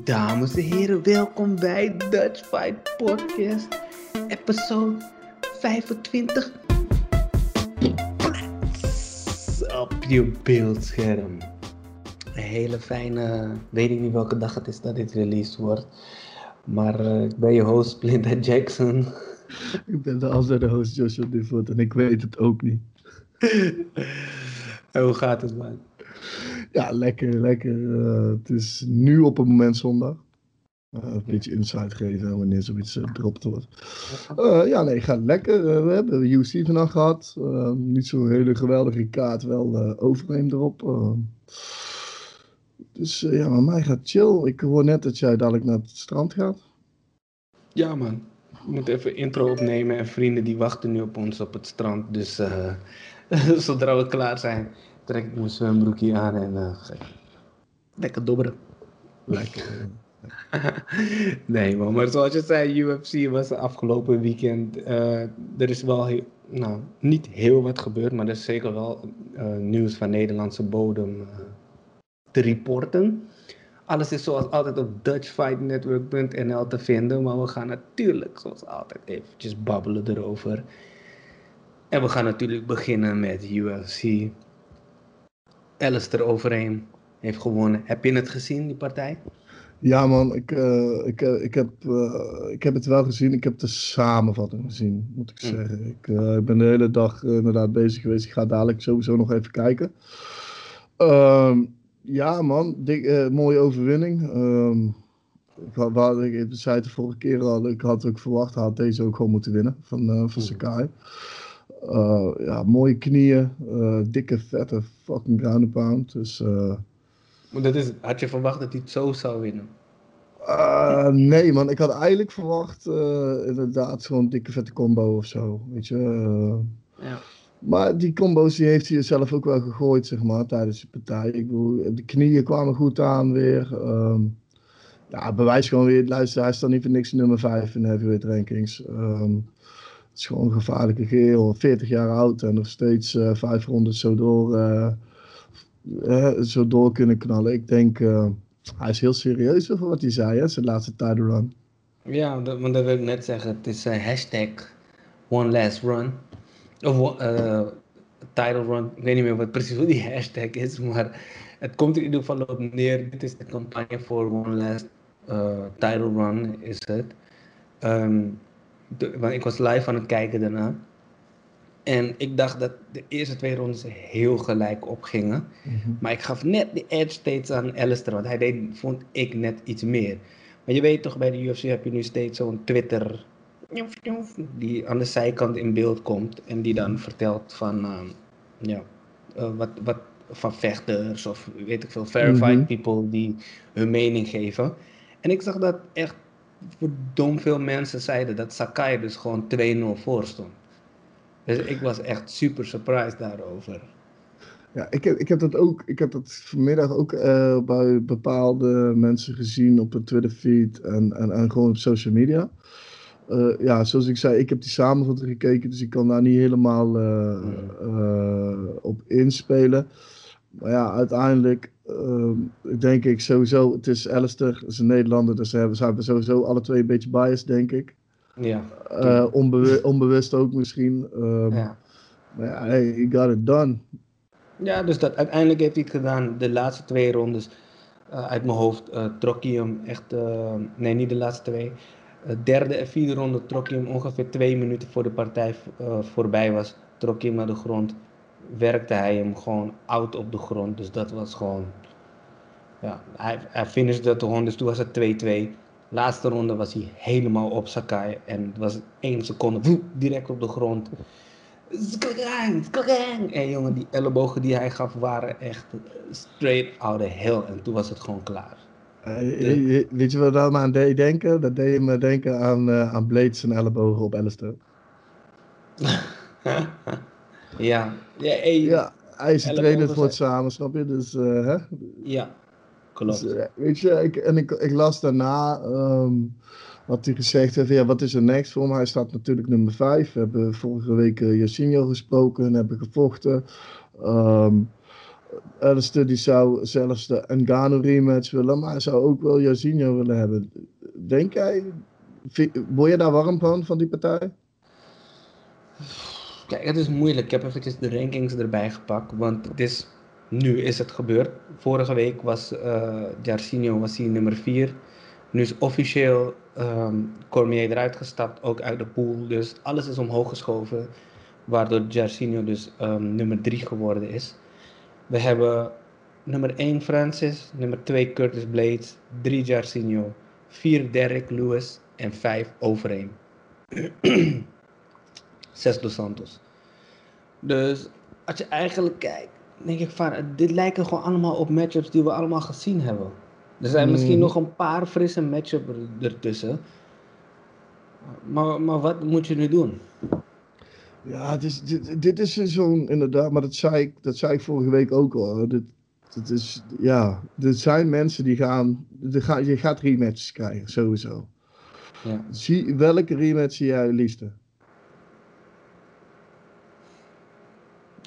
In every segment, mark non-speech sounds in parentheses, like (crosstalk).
Dames en heren, welkom bij Dutch Fight Podcast, episode 25. Plats op je beeldscherm. Een hele fijne, weet ik niet welke dag het is dat dit released wordt. Maar uh, ik ben je host, Splinter Jackson. (laughs) Ik ben de andere host, Joshua Devoort, en ik weet het ook niet. (laughs) en hoe gaat het, man? (laughs) Ja, lekker, lekker. Uh, het is nu op het moment zondag. Uh, een beetje insight geven wanneer zoiets uh, dropt wordt. ja, nee, gaat lekker. we hebben de UC vandaag gehad. niet zo'n hele geweldige kaart, wel overneem erop. dus ja, maar mij gaat chill. Ik hoor net dat jij dadelijk naar het strand gaat. Ja, man. Ik moet even intro opnemen en vrienden die wachten nu op ons op het strand. Dus (laughs) zodra we klaar zijn, trek ik mijn zwembroekje aan en uh, lekker dobberen. Lekker. (laughs) nee man, maar zoals je zei, UFC was afgelopen weekend. Uh, er is wel heel, nou, niet heel wat gebeurd, maar er is zeker wel uh, nieuws van Nederlandse bodem te reporten. Alles is zoals altijd op dutchfightnetwork.nl te vinden, maar we gaan natuurlijk zoals altijd eventjes babbelen erover. En we gaan natuurlijk beginnen met UFC. Alistair Overeem heeft gewonnen. Heb je het gezien, die partij? Ja man, ik, uh, ik, uh, ik, heb, uh, ik heb het wel gezien. Ik heb de samenvatting gezien, moet ik mm. zeggen. Ik, ik ben de hele dag inderdaad bezig geweest. Ik ga dadelijk sowieso nog even kijken. Ehm, ja man, dik, mooie overwinning. Um, ik, had, ik zei het de vorige keer al, ik had ook verwacht, had deze ook gewoon moeten winnen van, van mm. Sakai. Ja, mooie knieën, uh, dikke, vette fucking ground pound. Dus, uh, maar dat is, had je verwacht dat hij het zo zou winnen? nee, man. Ik had eigenlijk verwacht inderdaad zo'n dikke, vette combo of zo. Weet je. ja. Maar die combo's die heeft hij zelf ook wel gegooid, zeg maar, tijdens de partij. Ik bedoel, de knieën kwamen goed aan weer. Um, ja, bewijs gewoon weer, luister, hij staat niet voor niks nummer 5 in de heavyweight rankings. Um, het is gewoon een gevaarlijke geel, 40 jaar oud en nog steeds uh, vijf ronden zo door, uh, zo door kunnen knallen. Ik denk, hij is heel serieus over wat hij zei, hè, zijn laatste title run. Ja, dat, want dat wil ik net zeggen. Het is hashtag one last run. Of title run. Ik weet niet meer wat precies wat die (laughs) hashtag is, maar het komt in ieder geval op neer. Dit is de campagne voor one last title run, is het. Um, want ik was live aan het kijken daarna. En ik dacht dat de eerste twee rondes heel gelijk opgingen. Mm Maar ik gaf net de edge steeds aan Alistair. Want hij deed, vond ik, net iets meer. Maar je weet toch, bij de UFC heb je nu steeds zo'n Twitter... Die aan de zijkant in beeld komt. En die dan vertelt van... Uh, ja, uh, wat, wat van vechters of weet ik veel, verified mm people die hun mening geven. En ik zag dat echt dom veel mensen zeiden dat Sakai dus gewoon 2-0 voor stond. Dus ik was echt super surprised daarover. Ja, ik heb, ik heb dat ook, ik heb dat vanmiddag ook uh, bij bepaalde mensen gezien op de Twitter feed en, en, en gewoon op social media. Uh, ja, zoals ik zei, ik heb die samenvatting gekeken, dus ik kan daar niet helemaal uh, op inspelen. Maar ja, uiteindelijk denk ik sowieso, het is Alistair, het is een Nederlander, dus ze hebben, ze hebben sowieso alle twee een beetje bias, denk ik. Ja. Uh, onbewu onbewust ook misschien. Um, ja. Maar ja, hey, he got it done. Ja, dus dat, uiteindelijk heeft hij het gedaan. De laatste twee rondes uh, uit mijn hoofd uh, trok hij hem echt, nee niet de laatste twee. derde en vierde ronde trok hij hem ongeveer twee minuten voor de partij voorbij was. Trok hij hem naar de grond werkte hij hem gewoon oud op de grond. Dus dat was gewoon. Ja, hij, hij finishte de ronde, dus toen was het 2-2. Laatste ronde was hij helemaal op Sakai. En het was één seconde woep, direct op de grond. En jongen, die ellebogen die hij gaf waren echt straight out of hell. En toen was het gewoon klaar. Uh, weet je wat dat me aan deed denken? Dat deed me denken aan, uh, aan Blades en ellebogen op Alistair. (laughs) Ja, ja, ja hij is trainer voor het samen, snap je? Dus, uh, hè? Ja, klopt. Dus, uh, weet je, ik, en ik, ik las daarna um, wat hij gezegd heeft. Ja, wat is er next voor hem? Hij staat natuurlijk nummer 5. We hebben vorige week uh, Jacinho gesproken en hebben gevochten. Um, Alistair die zou zelfs de Ngannou rematch willen, maar hij zou ook wel Jairzinho willen hebben. Denk jij, word je daar warm van, van die partij? Kijk, het is moeilijk. Ik heb eventjes de rankings erbij gepakt, want het is, nu is het gebeurd. Vorige week was uh, Jairzinho was nummer 4. Nu is officieel um, Cormier eruit gestapt, ook uit de pool. Dus alles is omhoog geschoven, waardoor Jairzinho dus um, nummer 3 geworden is. We hebben nummer 1 Francis, nummer 2 Curtis Blades, 3 Jairzinho, 4 Derek Lewis en 5 Overeem. (clears throat) 6 Dos Santos. Dus als je eigenlijk kijkt, denk ik van, dit lijken gewoon allemaal op matchups die we allemaal gezien hebben. Er zijn misschien mm. nog een paar frisse matchups ertussen. Maar, maar wat moet je nu doen? Ja, het is, dit, dit is zo'n, inderdaad, maar dat zei, ik, dat zei ik vorige week ook al. Dit, dit is, ja, er zijn mensen die gaan, gaan, je gaat rematches krijgen, sowieso. Ja. Zie, welke rematch zie jij het liefste?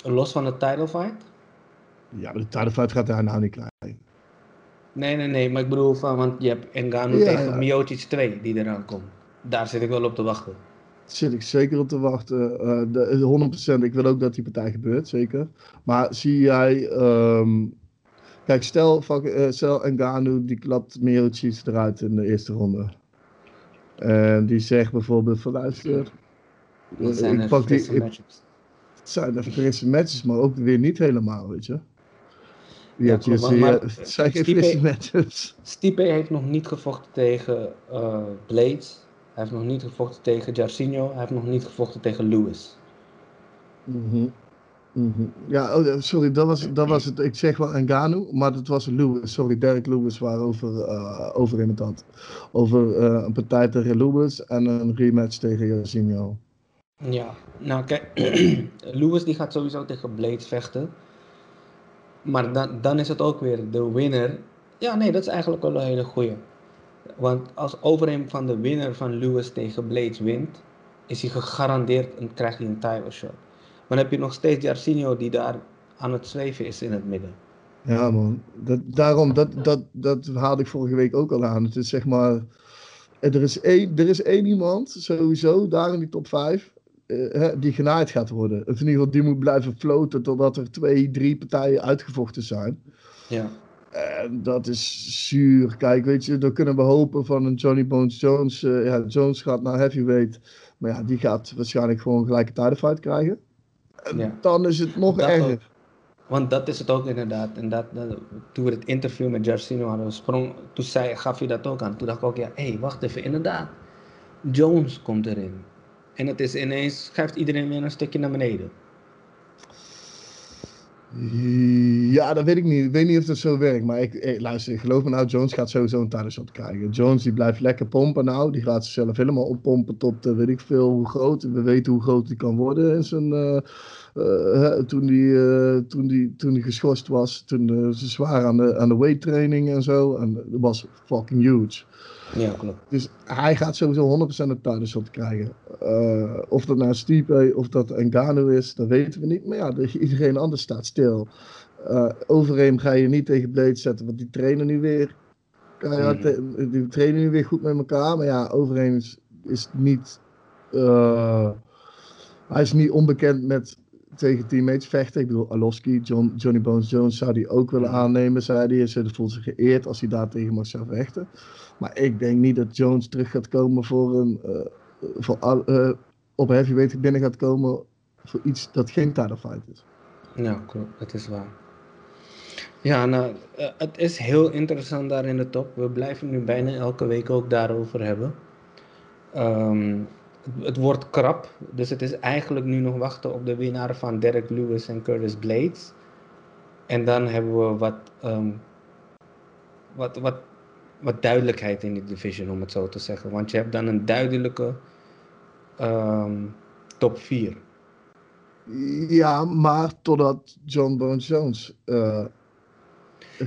Los van de title fight? Ja, de title fight gaat daar nou niet krijgen. Nee, nee, nee, maar ik bedoel van, want je hebt ja, tegen ja. Miocic 2 die eraan komt. Daar zit ik wel op te wachten. Zit ik zeker op te wachten. Uh, de, 100%, ik wil ook dat die partij gebeurt, zeker. Maar zie jij, um, kijk, stel, uh, stel Ngannou die klapt Miocic eruit in de eerste ronde. En die zegt bijvoorbeeld van luister, dat zijn ik pak die, matchups. Het zijn er frisse matches, maar ook weer niet helemaal, weet je. Ja, ja maar, maar, het zijn geen matches. Stipe heeft nog niet gevochten tegen uh, Blades. Hij heeft nog niet gevochten tegen Jarcinho. Hij heeft nog niet gevochten tegen Lewis. Mm -hmm. Ja, oh, sorry, dat was, dat was het. Ik zeg wel Ngannou, maar dat was Lewis. Sorry, Derek Lewis waarover uh, over in het had. Over uh, een partij tegen Lewis en een rematch tegen Jarcinho. Ja, nou kijk, (clears throat) Lewis die gaat sowieso tegen Blades vechten. Maar dan, dan is het ook weer de winner. Ja, nee, dat is eigenlijk wel een hele goeie. Want als Overeem van de winnaar van Lewis tegen Blades wint, is hij gegarandeerd en krijgt hij een title shot. Maar dan heb je nog steeds Jarcinho die daar aan het zweven is in het midden. Ja man, dat, daarom, dat, dat, dat haalde ik vorige week ook al aan. Het is zeg maar, er is één, er is één iemand sowieso daar in die top 5 uh, die genaaid gaat worden. Of in ieder geval die moet blijven floten totdat er twee, drie partijen uitgevochten zijn. Ja. En dat is zuur. Kijk, weet je, dan kunnen we hopen van een Johnny Bones Jones. Uh, ja, Jones gaat naar heavyweight. Maar ja, die gaat waarschijnlijk gewoon gelijke tijdenfight krijgen. En ja. dan is het nog erger. Want dat is het ook inderdaad. En dat, toen we het interview met Jarcino hadden sprong, toen zei, gaf je dat ook aan. Toen dacht ik ook, ja, hé, hey, wacht even, inderdaad. Jones komt erin. En het is ineens, schuift iedereen weer een stukje naar beneden. Ja, dat weet ik niet. Ik weet niet of dat zo werkt. Maar ik, luister, geloof me nou, Jones gaat sowieso een titleshot krijgen. Jones die blijft lekker pompen nou. Die gaat zichzelf helemaal oppompen tot uh, weet ik veel hoe groot. We weten hoe groot hij kan worden in zijn... Uh, uh, toen uh, toen, die, toen die geschorst was, toen ze zwaar aan de, aan de weight training en zo. En dat was fucking huge. Ja, klopt. Dus hij gaat sowieso 100% een titleshot krijgen. Uh, of dat nou Stipe of dat Ngannou is, dat weten we niet. Maar ja, iedereen anders staat stil. Uh, Overeem ga je niet tegen Blade zetten, want die trainen nu weer. Mm. Die trainen nu weer goed met elkaar. Maar ja, Overeem is, is niet. Uh, hij is niet onbekend met tegen teammates vechten. Ik bedoel, Alowski, John, Johnny Bones Jones zou die ook willen aannemen, zei hij. Ze voelt zich geëerd als hij daar tegen mag zou vechten. Maar ik denk niet dat Jones terug gaat komen voor een. Uh, voor, uh, op heavyweight binnen gaat komen voor iets dat geen title fight is. Ja, klopt. Het is waar. Ja, nou, uh, het is heel interessant daar in de top. We blijven nu bijna elke week ook daarover hebben. Um, het wordt krap. Dus het is eigenlijk nu nog wachten op de winnaar van Derek Lewis en Curtis Blades. En dan hebben we wat, um, wat, wat, wat duidelijkheid in die division, om het zo te zeggen. Want je hebt dan een duidelijke um, top 4. Ja, maar totdat John Bones Jones uh,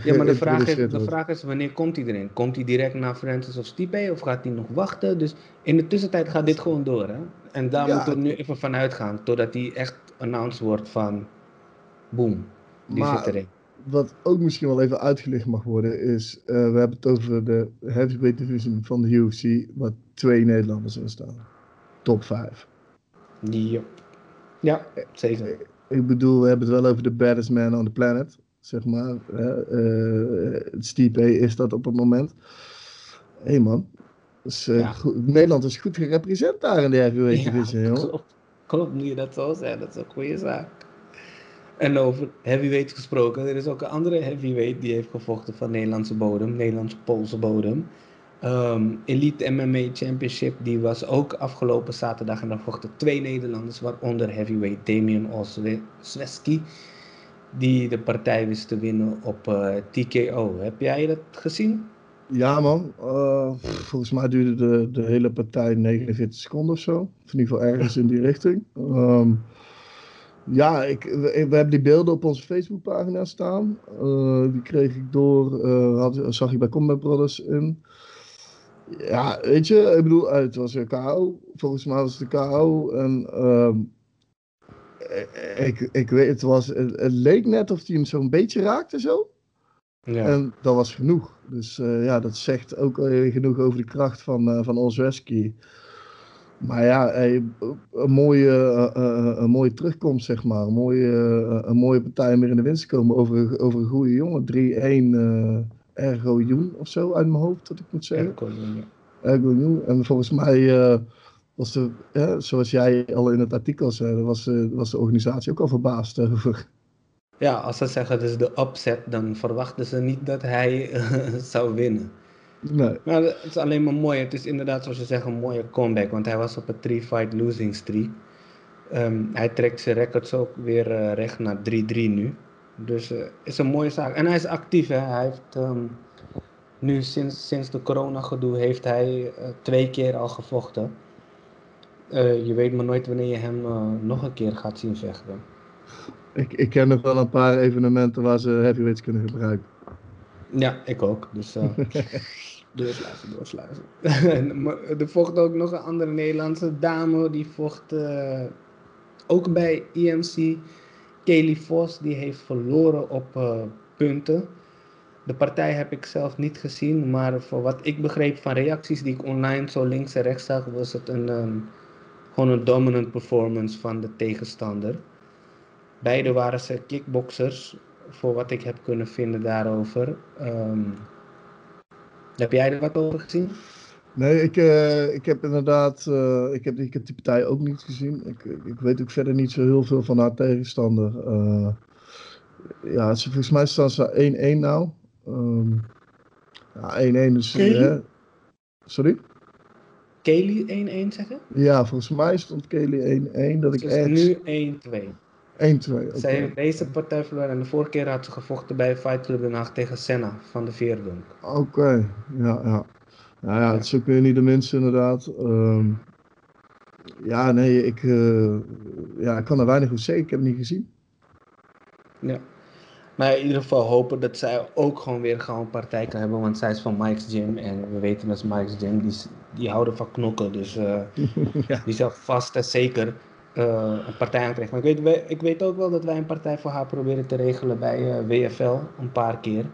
ja, maar de vraag, is, de vraag is, wanneer komt hij erin? Komt hij direct naar Francis of Stipe of gaat hij nog wachten? Dus in de tussentijd gaat dit gewoon door, hè? En daar moeten we nu even vanuit gaan, totdat hij echt announced wordt van, boom, die zit erin. Wat ook misschien wel even uitgelicht mag worden, is, we hebben het over de heavyweight division van de UFC, waar twee Nederlanders in staan. Top 5. Ja, ja zeker. Ik bedoel, we hebben het wel over de baddest man on the planet, zeg maar. Uh, Stipe is dat op het moment. Hé hey man, dus, uh, goed, Nederland is goed gerepresenteerd daar in de heavyweight ja, division, joh. Klopt, klopt, nu je dat zo zegt, dat is een goede zaak. En over heavyweight gesproken, er is ook een andere heavyweight die heeft gevochten van Nederlandse bodem, Nederlandse-Poolse bodem. Um, Elite MMA Championship, die was ook afgelopen zaterdag en daar vochten twee Nederlanders, waaronder heavyweight Damien Osweski, die de partij wist te winnen op eh, TKO. Heb jij dat gezien? Ja man, uh, volgens mij duurde de, de hele partij 49 seconden of zo. In ieder geval ergens in die richting. Um, ja, ik, we, hebben die beelden op onze Facebookpagina staan. Uh, die kreeg ik door, uh, had, zag ik bij Combat Brothers in. Ja, weet je, ik bedoel, het was een KO. Volgens mij was het KO. En um, ik, ik weet, het, was, het, het leek net of hij hem zo'n beetje raakte zo. Ja. En dat was genoeg. Dus ja, dat zegt ook genoeg over de kracht van, van Olszewski. Maar ja, een, mooie, uh, een mooie terugkomst, zeg maar. Een mooie, een mooie partij om weer in de winst te komen over, over een goede jongen. 3-1 Ergo Joen of zo uit mijn hoofd, dat ik moet zeggen. Ergo Joen. En volgens mij was de, zoals jij al in het artikel zei, was, was de organisatie ook al verbaasd over ja, als ze zeggen dus de upset, dan verwachten ze niet dat hij (laughs) zou winnen. Nee. Maar het is alleen maar mooi. Het is inderdaad, zoals je zegt, een mooie comeback. Want hij was op een three-fight losing streak. Ehm, hij trekt zijn records ook weer uh, recht naar 3-3 nu. Dus het uh, is een mooie zaak. En hij is actief. Hè? Hij heeft um, nu sinds, sinds de corona gedoe heeft hij uh, twee keer al gevochten. je weet maar nooit wanneer je hem nog een keer gaat zien vechten. Ik, ik ken nog wel een paar evenementen waar ze heavyweights kunnen gebruiken. Ja, ik ook. Dus uh, (laughs) doorsluizen, doorsluizen. (laughs) er vocht ook nog een andere Nederlandse dame. Die vocht uh, ook bij EMC. Kelly Vos, die heeft verloren op uh, punten. De partij heb ik zelf niet gezien, maar voor wat ik begreep van reacties die ik online zo links en rechts zag, was het een, um, gewoon een dominant performance van de tegenstander. Beide waren ze kickboxers, voor wat ik heb kunnen vinden daarover. Um, heb jij er wat over gezien? Nee, ik, uh, ik heb inderdaad, uh, ik, heb, ik heb die partij ook niet gezien. Ik, ik weet ook verder niet zo heel veel van haar tegenstander. Uh, ja, ze, volgens mij staan ze 1-1 nou. Um, ja, 1-1 dus... Hè? Sorry? Kelly 1-1 zeggen? Ja, volgens mij stond Kelly 1-1. Dat ik dus nu 1-2. 1-2. Zij heeft deze partij verloren en de vorige keer had ze gevochten bij Fight Club Den Haag tegen Senna van de Veerdunk. Oké, ja, ja. Nou ja, het is ook weer niet de minste inderdaad. Um, ja, nee, ik, uh, ja, ik kan er weinig over zeggen. Ik heb het niet gezien. Ja. Maar in ieder geval hopen dat zij ook gewoon weer gewoon een partij kan hebben. Want zij is van Mike's Gym. En we weten dat Mike's Gym, die, die houden van knokken. Dus uh, (laughs) ja. die zal vast en zeker een partij aankrijgt. Maar ik weet, ik weet ook wel dat wij een partij voor haar proberen te regelen bij eh, WFL een paar keer.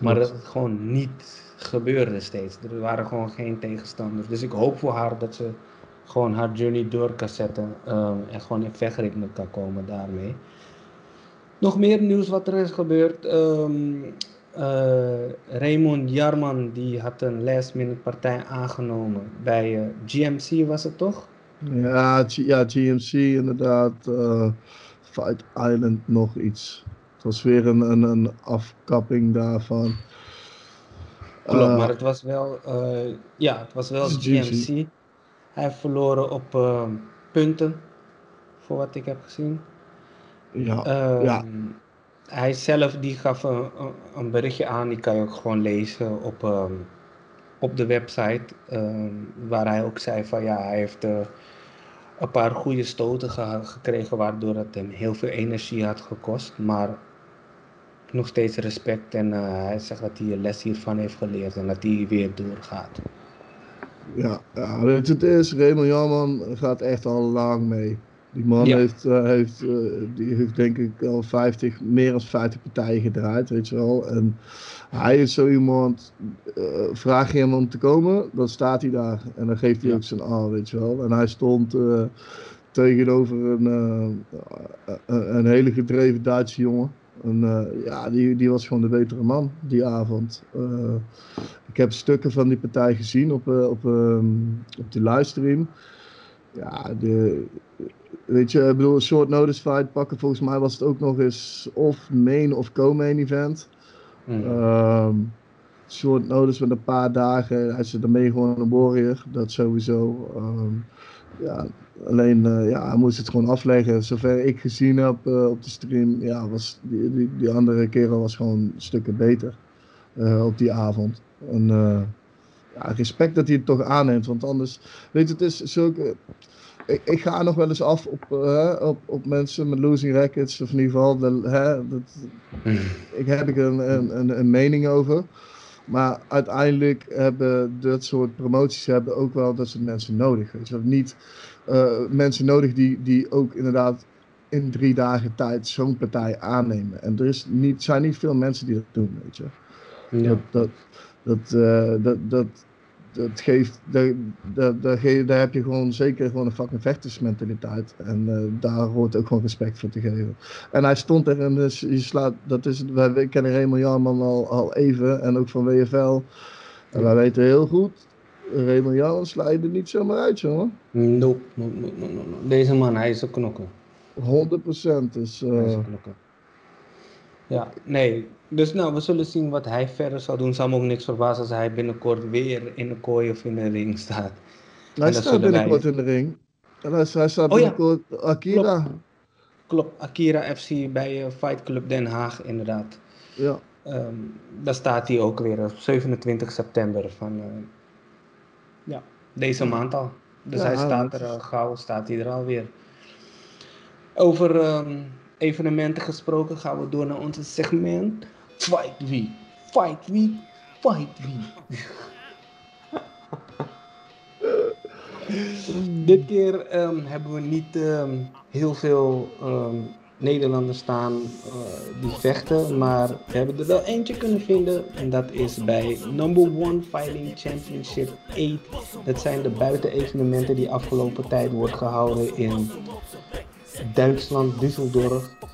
Maar dat het gewoon niet gebeurde steeds. Er waren gewoon geen tegenstanders. Dus ik hoop voor haar dat ze gewoon haar journey door kan zetten. Um, en gewoon in vechtritme kan komen daarmee. Nog meer nieuws wat er is gebeurd. Um, uh, Raymond Jarman die had een last minute partij aangenomen bij GMC was het toch? Ja, ja GMC inderdaad. Uh, Fight Island nog iets. Het was weer een, een, een afkapping daarvan. Klopt, uh, maar het was wel, uh, ja, het was wel GMC. Hij heeft verloren op punten, voor wat ik heb gezien. Ja, uh, ja. Hij zelf die gaf een, een, berichtje aan, die kan je ook gewoon lezen op, um, op de website. Um, waar hij ook zei van ja, hij heeft een paar goede stoten gekregen, waardoor het hem heel veel energie had gekost. Maar nog steeds respect en uh, hij zegt dat hij een les hiervan heeft geleerd en dat hij weer doorgaat. Ja, het is, Raymond Jamman gaat echt al lang mee. Die man heeft, uh, heeft, uh, die heeft denk ik al 50, meer dan 50 partijen gedraaid, weet je wel. En hij is zo iemand, uh, vraag je hem om te komen, dan staat hij daar. En dan geeft hij ja. ook zijn aan, weet je wel. En hij stond tegenover een, een hele gedreven Duitse jongen. En ja, die, die was gewoon de betere man die avond. ik heb stukken van die partij gezien op, op, um, op die livestream. Ja, de, weet je, ik bedoel, een short notice fight pakken. Volgens mij was het ook nog eens of main of co-main event. Mm. Um, short notice met een paar dagen. Hij zit ermee gewoon een warrior. Dat sowieso. Um, ja, alleen, uh, ja, hij moest het gewoon afleggen. Zover ik gezien heb uh, op de stream, ja, was die, die, die, andere kerel was gewoon stukken beter uh, op die avond. En ja, respect dat hij het toch aanneemt. Want anders, weet je, het is zulke ik, ik, ga nog wel eens af op, uh, op, op mensen met losing records. Of in ieder geval, de, hè, dat, ik heb ik een, een, een, mening over. Maar uiteindelijk hebben dat soort promoties hebben ook wel dat soort mensen nodig. Weet je. Niet uh, mensen nodig die, die ook inderdaad in drie dagen tijd zo'n partij aannemen. En er is niet, zijn niet veel mensen die dat doen, weet je. Ja. Dat, dat, dat, uh, dat, dat, dat geeft, daar, daar, daar, daar, heb je gewoon zeker gewoon een fucking vechtersmentaliteit. En uh, daar hoort ook gewoon respect voor te geven. En hij stond er en dus je slaat, dat is, wij kennen Raymond Jarman al, al even en ook van WFL. En wij weten heel goed, Raymond Jarman sla je er niet zomaar uit, jongen. Nope, nope, nope, nope, Deze man, hij is een knokken. 100 procent. Dus, uh... Hij is een knokken. Ja, nee. Dus nou, we zullen zien wat hij verder zal doen. Zal me ook niks verbazen als hij binnenkort weer in de kooi of in de ring staat. Hij staat binnenkort in de ring. En hij, hij staat oh, binnenkort ja. Akira. Klopt. Klopt. Akira FC bij uh, Fight Club Den Haag, inderdaad. Ja. Um, daar staat hij ook weer op 27 september van uh, ja, deze maand al. Dus ja, hij staat er uh, gauw, staat hij er alweer. Over um, evenementen gesproken gaan we door naar onze segment Fight Week. Fight Week, Fight Week. (laughs) Dit keer um, hebben we niet um, heel veel um, Nederlanders staan uh, die vechten, maar we hebben er wel eentje kunnen vinden en dat is bij Number One Fighting Championship 8. Dat zijn de buitenevenementen die afgelopen tijd wordt gehouden in Duitsland, Düsseldorf.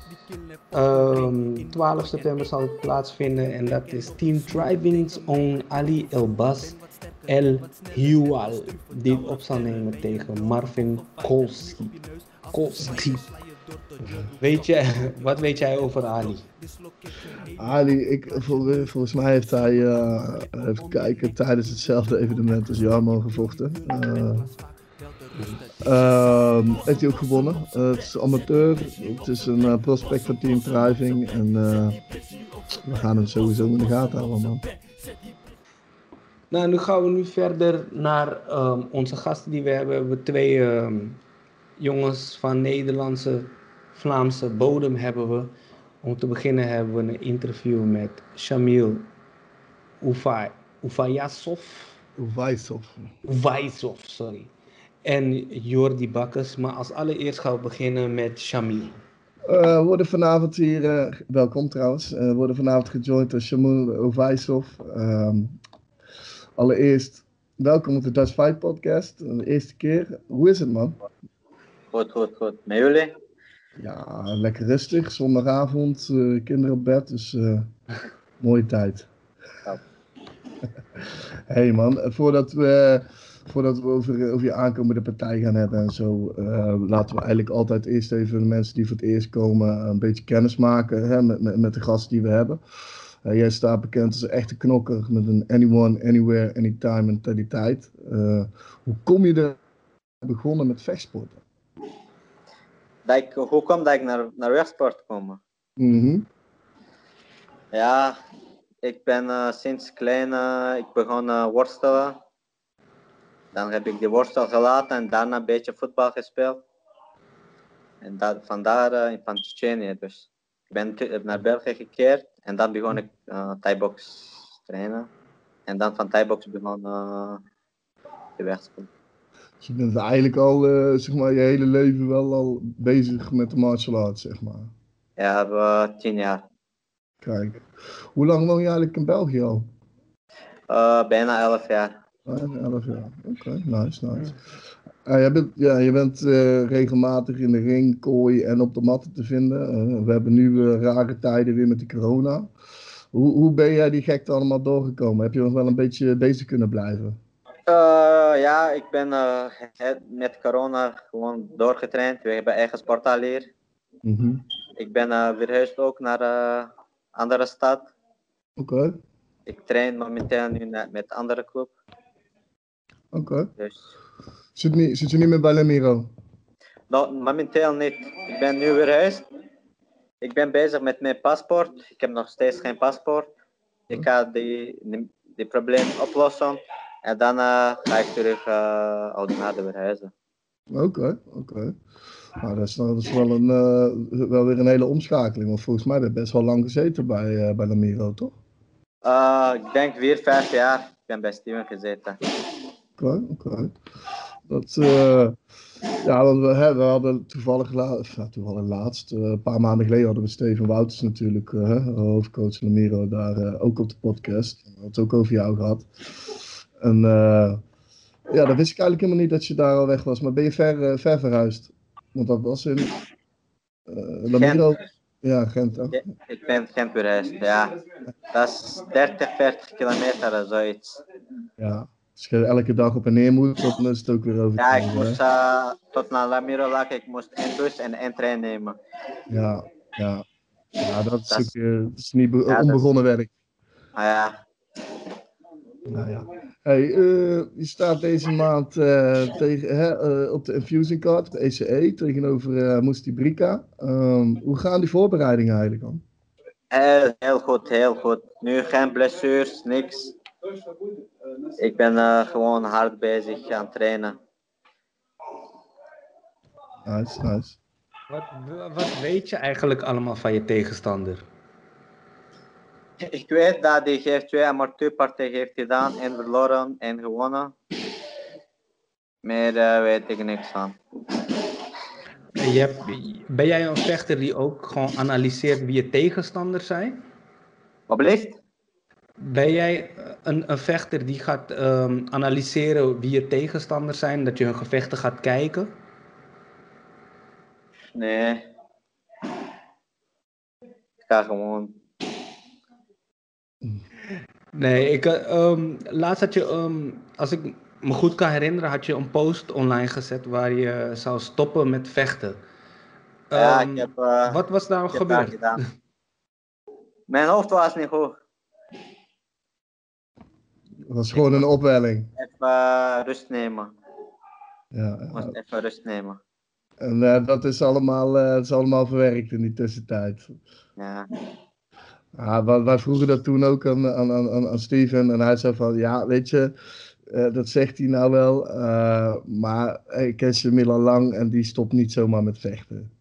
Um, ehm, 12 september zal het plaatsvinden en dat is Team Driving's own Ali Elbas El Hiwal die op zal nemen tegen Marvin Kolski. Kolski. Weet je, (laughs) wat weet jij over Ali? Ali, ik, volgens mij heeft hij, uh, even kijken, tijdens hetzelfde evenement als Jarmo gevochten. Uh, Uh, heeft hij ook gewonnen. Uh, het is amateur. Het is een uh, prospect van Team Driving. En uh, we gaan hem sowieso in de gaten houden, man. Nou, nu gaan we nu verder naar um, onze gasten die we hebben. We hebben twee um, jongens van Nederlandse, Vlaamse bodem hebben we. Om te beginnen hebben we een interview met Shamil Ufayasov. Uvaisov. Uvaisov, sorry en Jordi Bakkes. Maar als allereerst gaan we beginnen met Shamil. Uh, we worden vanavond hier, uh, welkom trouwens, uh, we worden vanavond gejoind door Shamil Ovaisov. Um, allereerst, welkom op de Dutch Fight Podcast, de eerste keer. Hoe is het man? Goed, goed, goed. Met jullie? Ja, lekker rustig, zondagavond, kinderen op bed, dus mooie tijd. Ja. (laughs) hey man, voordat we voordat we over, over je aankomende partij gaan hebben en zo, uh, laten we eigenlijk altijd eerst even de mensen die voor het eerst komen een beetje kennis maken hè, met, met, met de gasten die we hebben. Uh, jij staat bekend als een echte knokker met een anyone, anywhere, anytime mentaliteit. Uh, hoe kom je er begonnen met vechtsporten? Ik, hoe kom dat ik naar, naar vechtsport kom? Mm -hmm. Ja, ik ben sinds klein, ik begon worstelen. Dan heb ik de worstel gelaten en daarna een beetje voetbal gespeeld. En dat, vandaar uh, in Tsjetsjenië dus. Ik ben naar België gekeerd en dan begon ik uh, Thai-box trainen. En dan van Thai-box begon uh, de Dus je bent eigenlijk al, zeg maar, je hele leven wel al bezig met de martial arts, zeg maar. Ja, tien jaar. Kijk. Hoe lang woon je eigenlijk in België al? Bijna elf jaar. Bijna elf jaar. Oké, nice, nice. Uh, je bent, ja, je bent uh, regelmatig in de ring, kooi en op de matten te vinden. we hebben nu rare tijden weer met de corona. Hoe, hoe ben jij die gekte allemaal doorgekomen? Heb je nog wel een beetje bezig kunnen blijven? ja, ik ben met corona gewoon doorgetraind. We hebben eigen sporthal hier. Mm -hmm. Ik ben verhuisd ook naar andere stad. Oké. Ik train momenteel nu met andere club. Oké. Dus. Zit, niet, zit je niet meer bij Lemiro? Nou, momenteel niet. Ik ben nu weer huis. Ik ben bezig met mijn paspoort. Ik heb nog steeds geen paspoort. Ik ga die, die, probleem oplossen. En dan uh, ga ik terug uh, naar de verhuizen. Oké, oké. Nou, dat is, dat is wel, een, uh, wel weer een hele omschakeling. Want volgens mij heb je best wel lang gezeten bij, uh, bij Lamiro, toch? Uh, ik denk weer vijf jaar. Ik ben bij Steven gezeten. Oké, oké. Dat, ja, want we, hè, we hadden toevallig, la toevallig laatst, een paar maanden geleden hadden we Steven Wouters natuurlijk, hoofdcoach Lamiro, daar ook op de podcast. We hadden het ook over jou gehad. En ja, dat wist ik eigenlijk helemaal niet dat je daar al weg was. Maar ben je ver, ver verhuisd? Want dat was in Gent. Ja, Gent ook. Ik ben Gent verhuisd, ja. Dat is 30, 40 kilometer of zoiets. Ja, als je elke dag op en neer moet, dan is het ook weer over. Ja, ik moest uh, tot naar Lamiro lag, ik moest één bus en één trein nemen. Ja, ja. Ja, dat is, dat ook, dat is niet ja, onbegonnen dat... werk. Ah, ja. Nou ja. Hey, uh, je staat deze maand uh, tegen, hè, op de Infusing Card, de ECE, tegenover uh, Musti Brika. Um, hoe gaan die voorbereidingen eigenlijk dan? Heel goed, heel goed. Nu geen blessures, niks. Ik ben gewoon hard bezig aan trainen. Nice, nice. Wat, wat weet je eigenlijk allemaal van je tegenstander? Ik weet dat hij heeft twee amateurpartijen heeft gedaan en verloren en gewonnen. Meer uh, weet ik niks van. Je hebt, ben jij een vechter die ook gewoon analyseert wie je tegenstanders zijn? Wat blijft? Ben jij een, een vechter die gaat um, analyseren wie je tegenstanders zijn? Dat je hun gevechten gaat kijken? Nee. Ik ga gewoon Nee, ik, um, laatst had je, um, als ik me goed kan herinneren, had je een post online gezet waar je zou stoppen met vechten. ja, ik heb, uh, wat was daar gebeurd? Mijn hoofd was niet goed. Het was gewoon een opwelling. Even uh, rust nemen. Ja, moest even rust nemen. En uh, dat is allemaal, dat is allemaal verwerkt in die tussentijd. Ja. Ja, wij, vroegen dat toen ook aan, aan, aan, aan Steven. En hij zei van, ja, weet je, uh, dat zegt hij nou wel. Maar ik ken ze al lang en die stopt niet zomaar met vechten.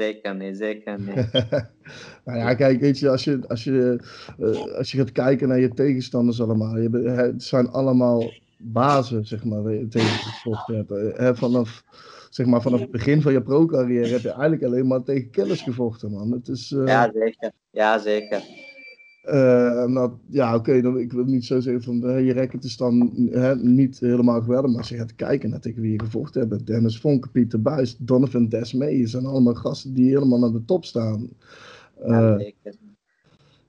Zeker niet, zeker niet. (laughs) nou ja, kijk, weet je, als je, als, je, uh, als je gaat kijken naar je tegenstanders allemaal. Je, het zijn allemaal bazen, zeg maar, je tegen gevochten hebt. vanaf zeg maar, vanaf het begin van je pro-carrière heb je eigenlijk alleen maar tegen killers gevochten, man. Het is, uh... Ja, zeker. Ja, zeker. Uh, nou, ja, oké, okay, ik wil niet zo zeggen van uh, je record is dan uh, niet helemaal geweldig, maar als je gaat kijken naar tegen wie je gevochten hebt, Dennis Vonk, Pieter Buis, Donovan Desmee, zijn allemaal gasten die helemaal aan de top staan. ja, zeker.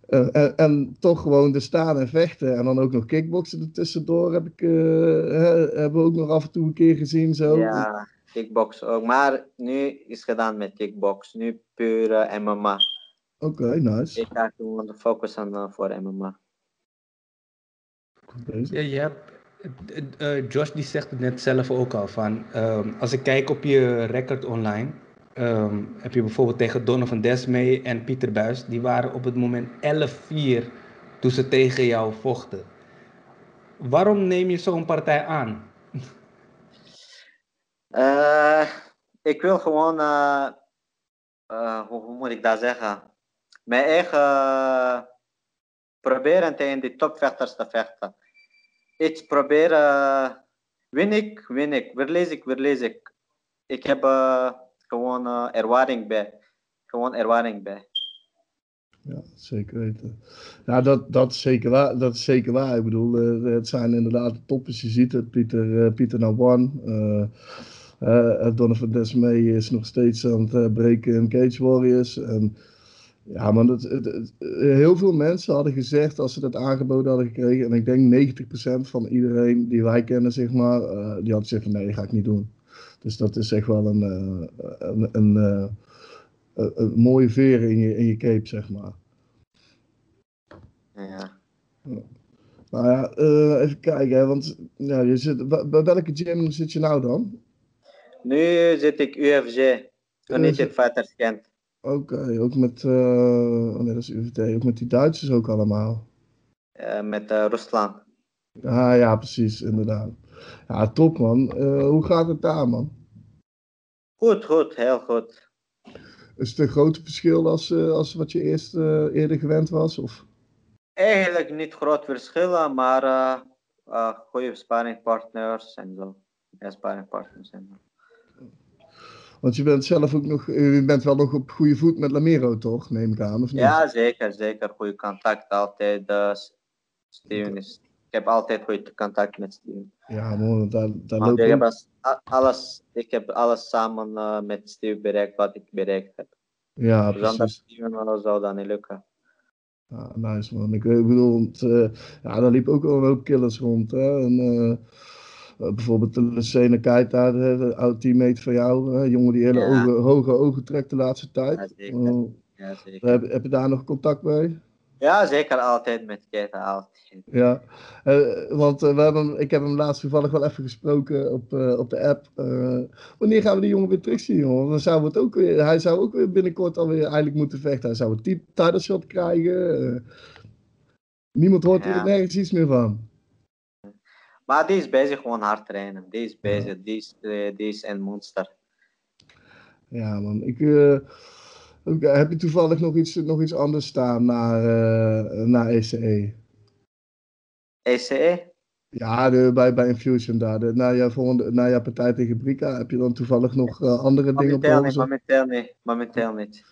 En, en, toch gewoon de staan en vechten en dan ook nog kickboksen ertussendoor heb ik, hebben we ook nog af en toe een keer gezien zo. Ja, kickbox ook. Maar nu is gedaan met kickbox. Nu puur MMA. Oké, okay, nice. Ik ga gewoon focussen uh, voor MMA. Ja, je hebt, uh, Josh die zegt het net zelf ook al van, um, als ik kijk op je record online, um, heb je bijvoorbeeld tegen Donovan Desmee en Pieter Buis, die waren op het moment 11-4 toen ze tegen jou vochten. Waarom neem je zo'n partij aan? Uh, ik wil gewoon, uh, uh, hoe, hoe, moet ik dat zeggen? Mijn eigen proberen tegen die topvechters te vechten. Iets proberen Win ik, win ik. Verlies ik, verlies ik. Ik heb uh, gewoon uh, ervaring bij. Gewoon ervaring bij. Ja, zeker weten. Ja, dat, dat, is zeker waar, dat is zeker waar. Ik bedoel, het zijn inderdaad de toppers. Je ziet het, Pieter, Pieter Nawan. Donovan Desmee is nog steeds aan het breken in Cage Warriors. En, ja, maar het, het, heel veel mensen hadden gezegd als ze dat aangeboden hadden gekregen. En ik denk 90% van iedereen die wij kennen, zeg maar, uh, die had gezegd van nee, dat ga ik niet doen. Dus dat is echt wel een, uh, een, een, uh, een, mooie veer in je, in je cape, zeg maar. Ja. Nou ja, even kijken, hè, want ja, je zit, bij welke gym zit je nou dan? Nu zit ik UFG, United Fighters Gent. Oké, okay, ook met, uh, oh nee, dat is UVT, ook met die Duitsers ook allemaal. Uh, met uh, Rusland. Ah ja, precies, inderdaad. Ja, top man. hoe gaat het daar man? Goed, goed, heel goed. Is het een groot verschil als, als wat je eerst eerder gewend was? Of? Eigenlijk niet groot verschillen, maar goede sparringpartners en zo. Ja, sparringpartners en zo. Want je bent zelf ook nog, je bent wel nog op goede voet met Lamero, toch? Neem ik aan, of niet? Ja, zeker, zeker. Goede contact altijd. Uh, Steven is, ik heb altijd goed contact met Steven. Ja, mooi, want daar, daar loopt ik, heb alles, ik heb alles samen uh, met Steven bereikt wat ik bereikt heb. Ja, precies. Zonder Steven zou dat niet lukken. Ja, nice man. Ik, bedoel, het, uh, ja, daar liep ook wel een hoop killers rond. Hè? En, uh, bijvoorbeeld de Lucene Keita, de, oude teammate van jou, jongen die hele Ja. ogen, hoge ogen trekt de laatste Ja, tijd. zeker. Oh, Ja, zeker. heb, heb je daar nog contact mee? Ja, zeker altijd met Keita, altijd. Ja, eh, want eh, we hebben, ik heb hem laatst toevallig wel even gesproken op, eh, op de app. Eh, wanneer gaan we die jongen weer terugzien, jongen? Dan zou het ook weer, hij zou ook weer binnenkort alweer eigenlijk moeten vechten. Hij zou een ti- title shot krijgen. eh. niemand hoort er Ja. nergens iets meer van. Maar die is bezig gewoon hard trainen. Die is bezig, die is, eh, die is een monster. Ja, man. Ik, eh, eh, heb je toevallig nog iets, nog iets anders staan naar, eh naar ECE? ECE? Ja, de, bij, bij Infusion daar. De, na, jouw volgende, na jouw partij tegen Brika heb je dan toevallig nog andere dingen op Momenteel niet, momenteel niet,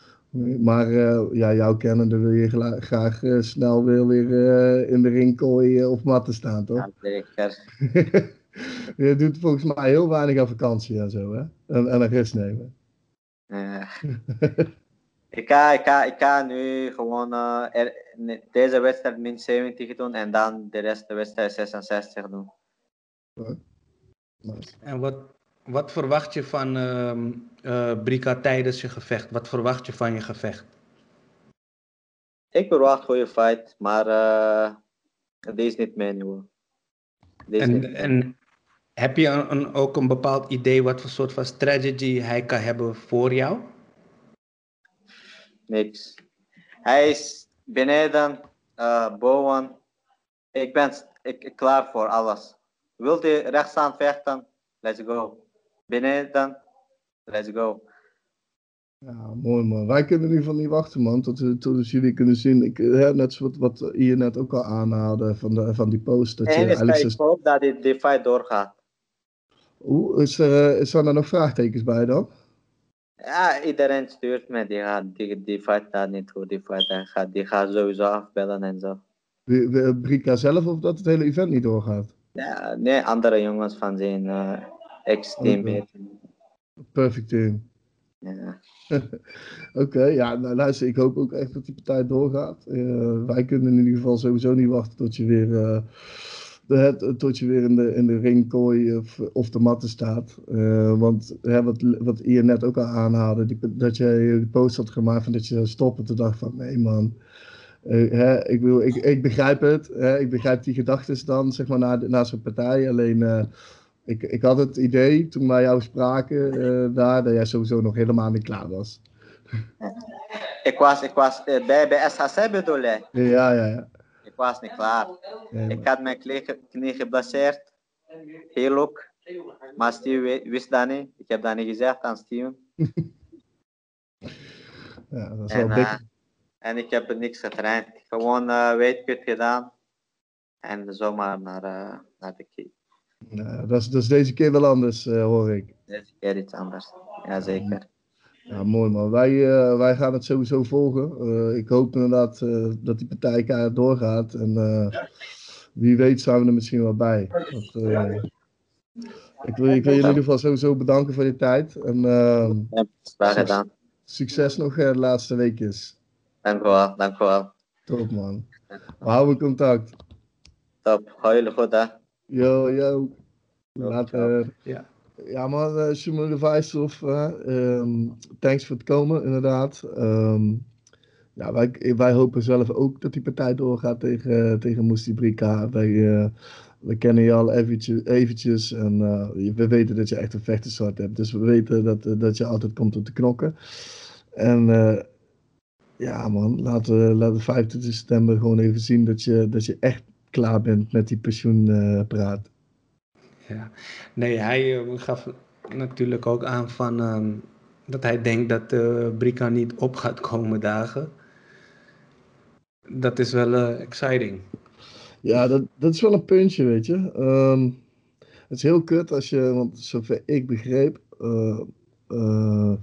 Maar eh, ja, jouw kennende wil je graag eh, snel weer, weer eh, in de ring gooien of matten staan, toch? Ja, zeker. (laughs) je doet volgens mij heel weinig aan vakantie en zo, hè? En, en een rust nemen. Ja. (laughs) ik, ga, ik, ga, ik ga nu gewoon er, deze wedstrijd min 70 doen en dan de rest de wedstrijd 66 doen. Nice. En wat, wat verwacht je van ehm eh, Brika tijdens je gevecht? Wat verwacht je van je gevecht? Ik verwacht goede fight, maar die is niet mijn niveau. Niet En, en heb je een, een- ook een bepaald idee wat voor soort van strategy hij kan hebben voor jou? Niks. Hij is beneden, eh, boven. Ik ben ik, klaar voor alles. Wilt hij rechts aan vechten? Let's go. Beneden? Let's go. Ja, mooi man. Wij kunnen in ieder geval niet wachten, man, tot, we- tot jullie kunnen zien. Ik, eh, hè, net zoals wat, wat Ian net ook al aanhaalde van, de, van die post. Dat je eigenlijk ik hoop dat die, die fight doorgaat. Oeh, is er, eh, zijn er nog vraagtekens bij dan? Ja, iedereen stuurt me. Die, gaat, die, die fight gaat niet goed. Die fight gaat, die gaat sowieso afbellen en zo. Brika zelf of dat het hele event niet doorgaat? Ja, nee, andere jongens van zijn eh ex-teammate. Perfect team. Ja. (laughs) Oké, ja, nou, luister, ik hoop ook echt dat die partij doorgaat. Eh, wij kunnen in ieder geval sowieso niet wachten tot je weer, eh, de, het- tot je weer in de, in de ringkooi of, of de matten staat. Eh, want hè, wat, wat Ian net ook al aanhaalde, die, dat je een post had gemaakt van dat je zou stoppen. Toen dacht van, nee man, eh, hè, ik, wil, ik, ik begrijp het. Hè, ik begrijp die gedachten dan, zeg maar, na, de- na zo'n partij. Alleen, eh, ik, ik had het idee toen wij jou spraken eh, daar, dat jij sowieso nog helemaal niet klaar was. Ik was, ik was eh, bij, bij SHC bedoel je? Ja, ja, ja. Ik was niet klaar. Ik had mijn knie, ge- knie geblesseerd. Heel ook. Maar Steve wist dat niet. Ik heb dat niet gezegd aan Steven. (laughs) ja, dat is En, wel eh, dik. en ik heb niks getraind. Gewoon uh, weightcut gedaan. En zomaar naar, eh, naar de key. Nou, dat, is, dat is deze keer wel anders, hoor ik. Deze keer iets anders, ja zeker. Ja, mooi man. Wij, wij gaan het sowieso volgen. ik hoop inderdaad dat die partij doorgaat. En wie weet zijn we er misschien wel bij. Ik, wil, ik wil je in ieder geval sowieso bedanken voor je tijd. En, ja, graag gedaan. Succes nog de laatste weekjes. Dank u wel, dank u wel. Top man. We houden contact. Top, hou jullie goed hè. Yo, yo. Later. Ja. Ja man, uh, Shumer Vijshoff, uh, thanks voor het komen inderdaad. Um, ja, wij, wij hopen zelf ook dat die partij doorgaat tegen, tegen Moesti Brika. Wij, uh, we kennen je al eventjes, eventjes en uh, we weten dat je echt een vechtersoort hebt. Dus we weten dat, dat je altijd komt om te knokken. En uh, ja man, laten we laten 25 september gewoon even zien dat je, dat je echt klaar bent met die pensioenpraat. ja, nee, hij gaf natuurlijk ook aan van, um, dat hij denkt dat uh, Brika niet op gaat komen dagen dat is wel uh, exciting. Ja, dat, dat is wel een puntje, weet je. Um, het is heel kut als je, want zover ik begreep, uh, uh,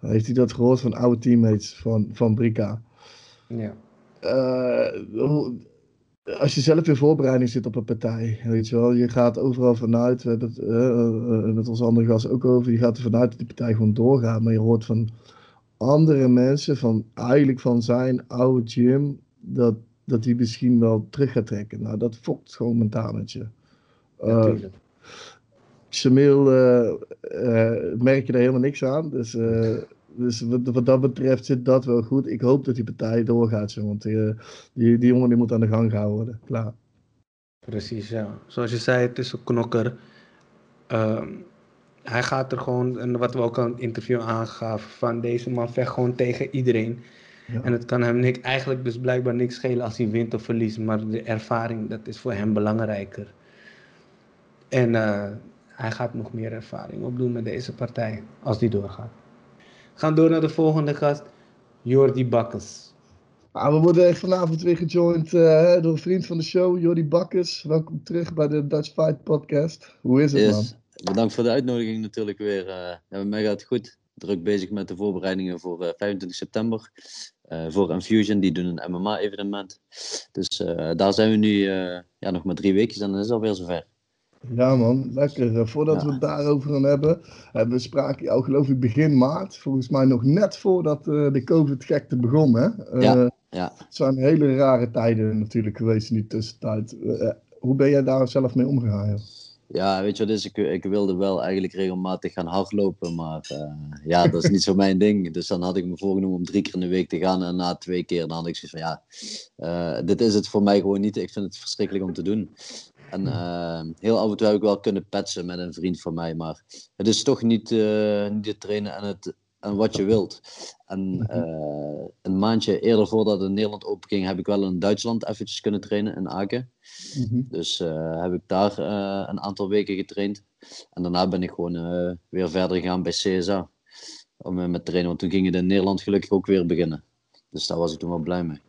heeft hij dat gehoord van oude teammates van, van Brika. Ja. Als je zelf in voorbereiding zit op een partij, weet je wel, je gaat overal vanuit, we hebben het met onze andere gast ook over, je gaat er vanuit dat die partij gewoon doorgaat, maar je hoort van andere mensen, van eigenlijk van zijn oude gym, dat, dat hij misschien wel terug gaat trekken. Nou, dat fokt gewoon mentaal met je. Uh, Shamil uh, merk je er helemaal niks aan. Dus, dus wat, wat, dat betreft zit dat wel goed. Ik hoop dat die partij doorgaat, zo, want die, die, die jongen die moet aan de gang gehouden worden. Klaar. Precies, ja. Zoals je zei, het is een knokker. Ehm, hij gaat er gewoon, en wat we ook aan het interview aangaven, van deze man vecht gewoon tegen iedereen. En het kan hem niks, eigenlijk dus blijkbaar niks schelen als hij wint of verliest, maar de ervaring, dat is voor hem belangrijker. En uh, hij gaat nog meer ervaring opdoen met deze partij, als die doorgaat. We gaan door naar de volgende gast, Jordi Bakkes. Ah, we worden vanavond weer gejoind uh, door een vriend van de show, Jordi Bakkes. Welkom terug bij de Dutch Fight Podcast. Hoe is het, man? Bedankt voor de uitnodiging natuurlijk weer. Uh, ja, mij gaat het goed. Druk bezig met de voorbereidingen voor 25 september. Uh, voor Infusion, die doen een MMA-evenement. Dus uh, daar zijn we nu uh, ja, nog maar drie weken en dan is het alweer zover. Ja man, lekker. Voordat ja. we het daarover gaan hebben, hebben we spraken jou geloof ik begin maart. Volgens mij nog net voordat de COVID-gekte begon. Hè? ja, ja. Het zijn hele rare tijden natuurlijk geweest in die tussentijd. hoe ben jij daar zelf mee omgegaan? Joh? Ja, weet je wat is? Ik, ik wilde wel eigenlijk regelmatig gaan hardlopen, maar ja, dat is niet zo mijn ding. Dus dan had ik me voorgenomen om drie keer in de week te gaan en na twee keer dan had ik zoiets van ja, dit is het voor mij gewoon niet. Ik vind het verschrikkelijk om te doen. En uh, heel af en toe heb ik wel kunnen petsen met een vriend van mij, maar het is toch niet, niet het trainen en, het, en wat je wilt. En een maandje eerder voordat het Nederland openging, heb ik wel in Duitsland eventjes kunnen trainen in Aken. Mhm. Dus uh, heb ik daar uh, een aantal weken getraind. En daarna ben ik gewoon uh, weer verder gegaan bij CSA. Om met trainen, want toen ging het in Nederland gelukkig ook weer beginnen. Dus daar was ik toen wel blij mee.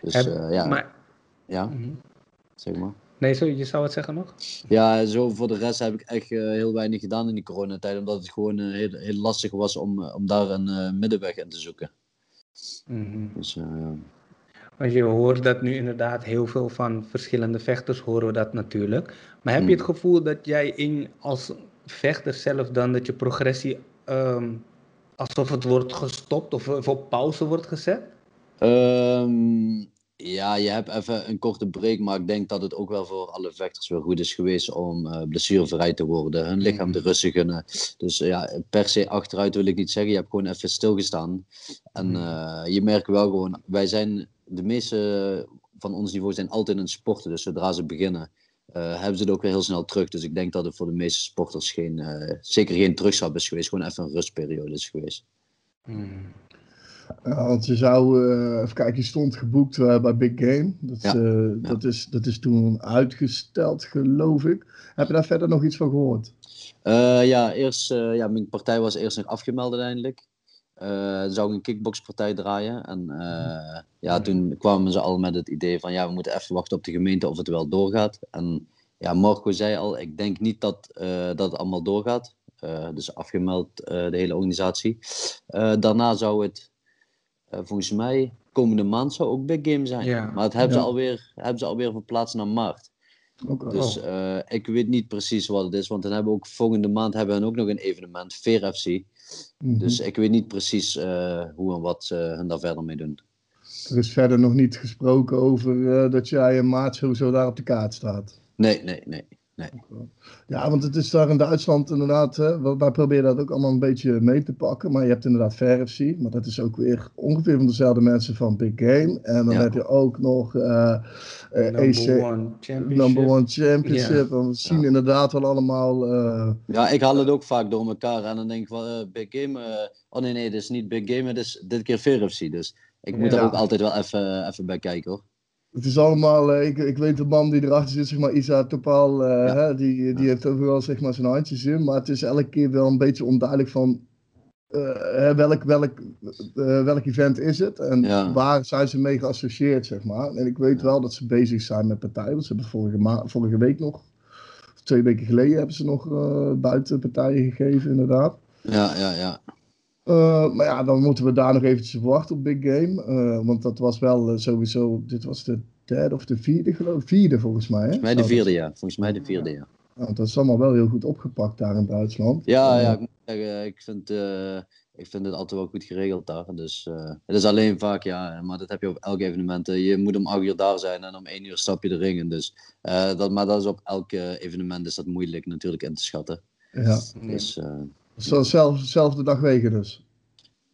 Dus heb, ja. Maar... Ja, mhm. zeg maar. Nee, sorry, je zou het zeggen nog? Ja, zo voor de rest heb ik echt heel weinig gedaan in die coronatijd. Omdat het gewoon heel, heel lastig was om, om daar een middenweg in te zoeken. Mm Dus ja. Want je hoort dat nu inderdaad heel veel van verschillende vechters horen we dat natuurlijk. Maar heb je het gevoel dat jij in, als vechter zelf dan dat je progressie um, alsof het wordt gestopt of, op pauze wordt gezet? Um, ja, je hebt even een korte break, maar ik denk dat het ook wel voor alle vechters wel goed is geweest om uh, blessurevrij te worden, hun lichaam de rust te gunnen. Dus uh, ja, per se achteruit wil ik niet zeggen, je hebt gewoon even stilgestaan. En uh, je merkt wel gewoon, wij zijn de meeste van ons niveau zijn altijd in sporten. Dus zodra ze beginnen, hebben ze het ook weer heel snel terug. Dus ik denk dat het voor de meeste sporters geen, zeker geen terugstap is geweest. Gewoon even een rustperiode is geweest. Hmm. Ja, want je zou, uh, even kijken, je stond geboekt bij Big Game. Dat, ja. dat, is, dat is toen uitgesteld, geloof ik. Heb je daar verder nog iets van gehoord? ja, eerst, ja, mijn partij was eerst nog afgemeld uiteindelijk. Uh, zou ik een kickboxpartij draaien. En uh, ja, toen kwamen ze al met het idee van ja, we moeten even wachten op de gemeente of het wel doorgaat. En ja, Marco zei al, ik denk niet dat, dat het allemaal doorgaat. dus afgemeld de hele organisatie. daarna zou het volgens mij komende maand zou ook Big Game zijn. Ja. Maar het hebben, ja. ze alweer, hebben ze alweer verplaatst naar maart. Dus eh, ik weet niet precies wat het is, want dan hebben we ook volgende maand hebben we ook nog een evenement, Veer FC. Mhm. Dus ik weet niet precies eh, hoe en wat ze hun daar verder mee doen. Er is verder nog niet gesproken over eh, dat jij en maart sowieso daar op de kaart staat. Nee, nee, nee. Nee. Ja, want het is daar in Duitsland inderdaad, hè, wij- proberen dat ook allemaal een beetje mee te pakken. Maar je hebt inderdaad Fair FC, maar dat is ook weer ongeveer van dezelfde mensen van Big Game. En dan Ja. heb je ook nog eh eh, Number AC, one championship. Number One Championship. En we zien Ja. inderdaad wel allemaal... eh, Ja, ik haal het ook vaak door elkaar en dan denk ik van Big Game. eh, oh nee, nee, dit is niet Big Game, het is dit keer Veer FC. Dus ik moet Ja. daar ook altijd wel even, even bij kijken hoor. Het is allemaal, eh, ik, ik weet de man die erachter zit, zeg maar, Isa Topal, eh, Ja. hè, die, die heeft overal zeg maar zijn handjes in. Maar het is elke keer wel een beetje onduidelijk van eh, welk, welk, eh, welk event is het en Ja. waar zijn ze mee geassocieerd, zeg maar. En ik weet wel dat ze bezig zijn met partijen. want Ze hebben vorige, vorige week nog, twee weken geleden, hebben ze nog eh buiten partijen gegeven, inderdaad. Ja, ja, ja. Eh, maar ja, dan moeten we daar nog eventjes op wachten op Big Game. Eh, want dat was wel eh, sowieso, dit was de derde of de vierde geloof ik. Vierde volgens mij. Hè? Volgens mij de vierde, ja. Volgens mij de vierde, ja. Nou, dat is allemaal wel heel goed opgepakt daar in Duitsland. Ja, ja, ik moet zeggen, ik vind, ik vind het altijd wel goed geregeld daar. Dus eh, het is alleen vaak, ja, maar dat heb je op elk evenement. je moet om 8 uur daar zijn en om 1 uur stap je de ring in. Dus, eh, dat, maar dat is op elk evenement is dat moeilijk natuurlijk in te schatten. ja. Dus eh, Zo, zelf, zelfde dag wegen dus.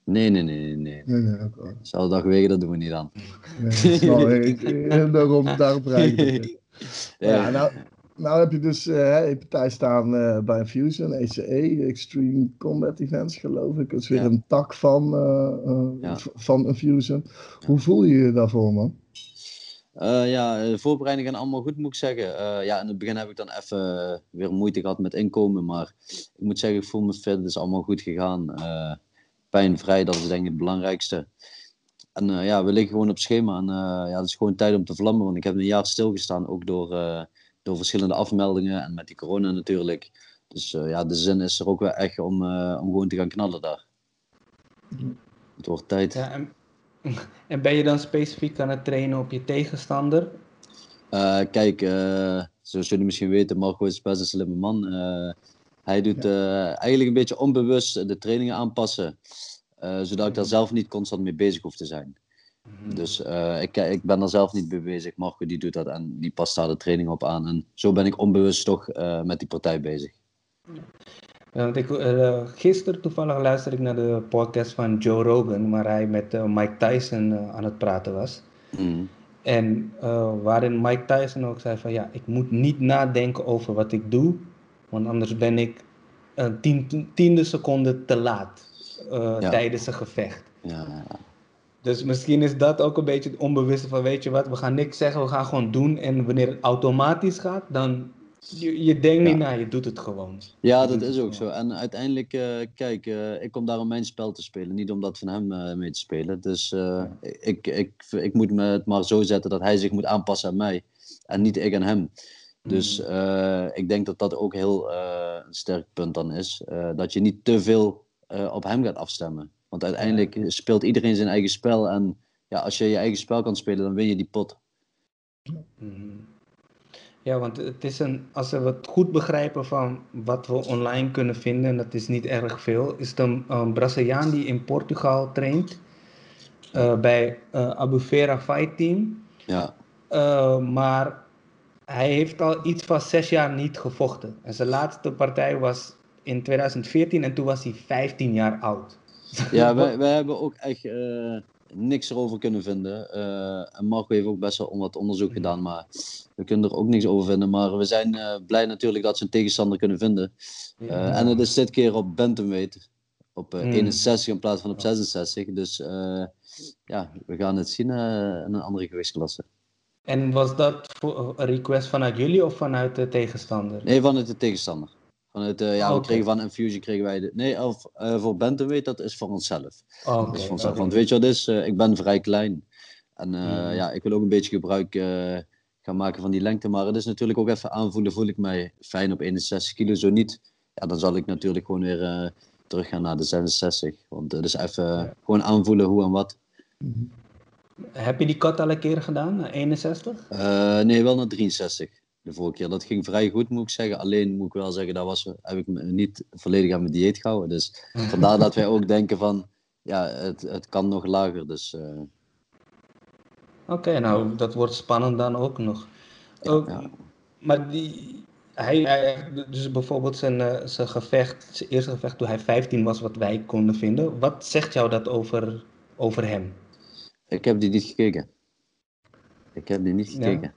nee, nee, nee, nee, nee. Nee. Zelfde dag wegen, dat doen we niet aan. Nee, nou, ik, daarom, daarop rijd ik het. Ja, nou, nou heb je dus een partij staan eh, bij Fusion, ECE, Extreme Combat Events geloof ik. Dat is weer Ja. een tak van, eh, Ja. van een Fusion. Hoe voel je je daarvoor man? Eh, ja, de voorbereidingen gaan allemaal goed, moet ik zeggen. Eh, ja, in het begin heb ik dan even eh, weer moeite gehad met inkomen. Maar ik moet zeggen, ik voel me fit. Het is allemaal goed gegaan. Eh, pijnvrij, dat is denk ik het belangrijkste. En eh, ja, we liggen gewoon op schema. En eh, ja, het is gewoon tijd om te vlammen. Want ik heb een jaar stilgestaan, ook door, eh, door verschillende afmeldingen. En met die corona natuurlijk. Dus eh, ja, de zin is er ook wel echt om, eh, om gewoon te gaan knallen daar. Het wordt tijd. Ja, en, (laughs) en ben je dan specifiek aan het trainen op je tegenstander? Eh, kijk, eh, zoals jullie misschien weten, Marco is best een slimme man. Eh, hij doet eigenlijk een beetje onbewust de trainingen aanpassen, zodat ik daar zelf niet constant mee bezig hoef te zijn. Dus eh, ik, ik ben daar zelf niet mee bezig. Marco die doet dat en die past daar de training op aan. En zo ben ik onbewust toch met die partij bezig. Ja, want ik, eh, gisteren toevallig luisterde ik naar de podcast van Joe Rogan, waar hij met eh, Mike Tyson eh, aan het praten was. Mhm. En eh, waarin Mike Tyson ook zei van ja, ik moet niet nadenken over wat ik doe, want anders ben ik een tien, tiende seconde te laat eh, Ja. tijdens een gevecht. Ja, ja. Dus misschien is dat ook een beetje het onbewuste van weet je wat, we gaan niks zeggen, we gaan gewoon doen. En wanneer het automatisch gaat, dan je, je denkt niet na, je doet het gewoon. Ja, Je dat is ook zo. En uiteindelijk, eh, kijk, eh, ik kom daar om mijn spel te spelen, niet om dat van hem eh, mee te spelen. Dus ik, ik, ik moet me het maar zo zetten dat hij zich moet aanpassen aan mij en niet ik aan hem. Dus eh, ik denk dat dat ook heel een sterk punt dan is. dat je niet te veel op hem gaat afstemmen. Want uiteindelijk speelt iedereen zijn eigen spel. En ja, als je je eigen spel kan spelen, dan win je die pot. Mhm. Ja, want het is een, als we het goed begrijpen van wat we online kunnen vinden, en dat is niet erg veel, is het een, een Braziliaan die in Portugal traint eh, bij eh Albufeira Fight Team. Ja, Eh, maar hij heeft al iets van zes jaar niet gevochten. En zijn laatste partij was in 2014 en toen was hij 15 jaar oud. ja wij, wij hebben ook echt niks erover kunnen vinden. Eh, en Marco heeft ook best wel wat onderzoek gedaan, maar we kunnen er ook niks over vinden. Maar we zijn eh, blij natuurlijk dat ze een tegenstander kunnen vinden. Eh, En het is dit keer op bantamweight. Op Mm. 61 in plaats van op 66. Dus ja, we gaan het zien in een andere gewichtsklasse. En was dat voor een request vanuit jullie of vanuit de tegenstander? Nee, vanuit de tegenstander. Vanuit, eh, ja, we kregen van Infusion kregen wij de... Nee, of, eh, voor bantamweight, dat is voor onszelf. Oh, Dat is voor onszelf. Want weet je wat is? Eh, ik ben vrij klein. En Mhm. ja, ik wil ook een beetje gebruik gaan maken van die lengte. Maar het is natuurlijk ook even aanvoelen, voel ik mij fijn op 61 kilo. Zo niet, ja, dan zal ik natuurlijk gewoon weer uh, terug gaan naar de 66. Want het is even gewoon aanvoelen hoe en wat. Heb je die cut al een keer gedaan, naar 61? nee, wel naar 63 de vorige keer. Dat ging vrij goed, moet ik zeggen. Alleen moet ik wel zeggen, daar was, heb ik me niet volledig aan mijn dieet gehouden. Dus (laughs) vandaar dat wij ook denken van, ja, het, het kan nog lager. Dus, uh... Oké, nou, dat wordt spannend dan ook nog. ook, Maar die, hij, hij, dus bijvoorbeeld zijn, uh, zijn gevecht, zijn eerste gevecht toen hij 15 was, wat wij konden vinden. Wat zegt jou dat over, over hem? Ik heb die niet gekeken. Ik heb die niet gekeken.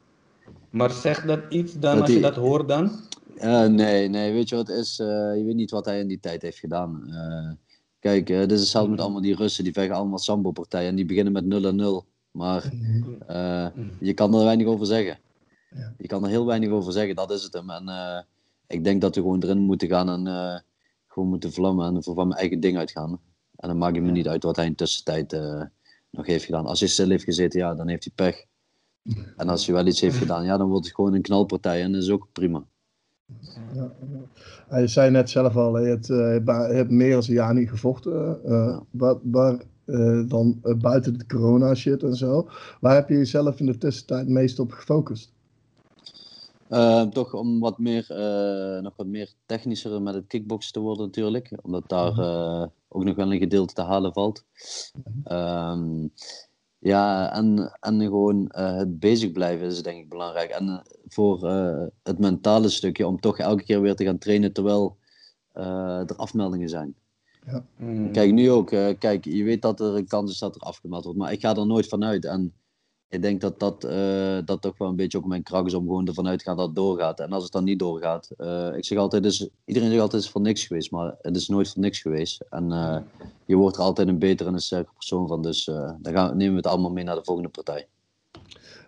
Maar zegt dat iets dan, als je dat hoort dan? Uh, nee, nee, weet je wat is? Uh, je weet niet wat hij in die tijd heeft gedaan. Uh, kijk, dit is hetzelfde met allemaal die Russen, die vechten allemaal sambo-partijen en die beginnen met 0 en 0. Maar je kan er weinig over zeggen. Ja. Je kan er heel weinig over zeggen, dat is het hem. En ik denk dat we gewoon erin moeten gaan en gewoon moeten vlammen en voor van mijn eigen ding uitgaan. En dan maakt het me niet uit wat hij in tussentijd nog heeft gedaan. Als hij stil heeft gezeten, ja, dan heeft hij pech. En als hij wel iets heeft gedaan, ja, dan wordt het gewoon een knalpartij en dat is ook prima. Ja, ja. Je zei net zelf al, je hebt, uh, je hebt meer dan een jaar niet gevochten. Uh, waar, waar uh, dan buiten de corona shit en zo. Waar heb je jezelf in de tussentijd meest op gefocust? toch om wat meer, nog wat meer technischer met het kickboksen te worden natuurlijk. Omdat daar mhm. ook nog wel een gedeelte te halen valt. Mm ja, en, en gewoon uh, het bezig blijven is denk ik belangrijk. En uh, voor uh, het mentale stukje, om toch elke keer weer te gaan trainen terwijl er afmeldingen zijn. Ja. Mm. Kijk, nu ook. kijk, je weet dat er een kans is dat er afgemeld wordt, maar ik ga er nooit vanuit. En ik denk dat dat, uh, dat toch wel een beetje ook mijn kracht is om gewoon ervan uit te gaan dat het doorgaat. En als het dan niet doorgaat, uh, ik zeg altijd, dus, iedereen zegt altijd het is voor niks geweest, maar het is nooit voor niks geweest. En uh, je wordt er altijd een betere en een sterker persoon van, dus dan gaan, nemen we het allemaal mee naar de volgende partij.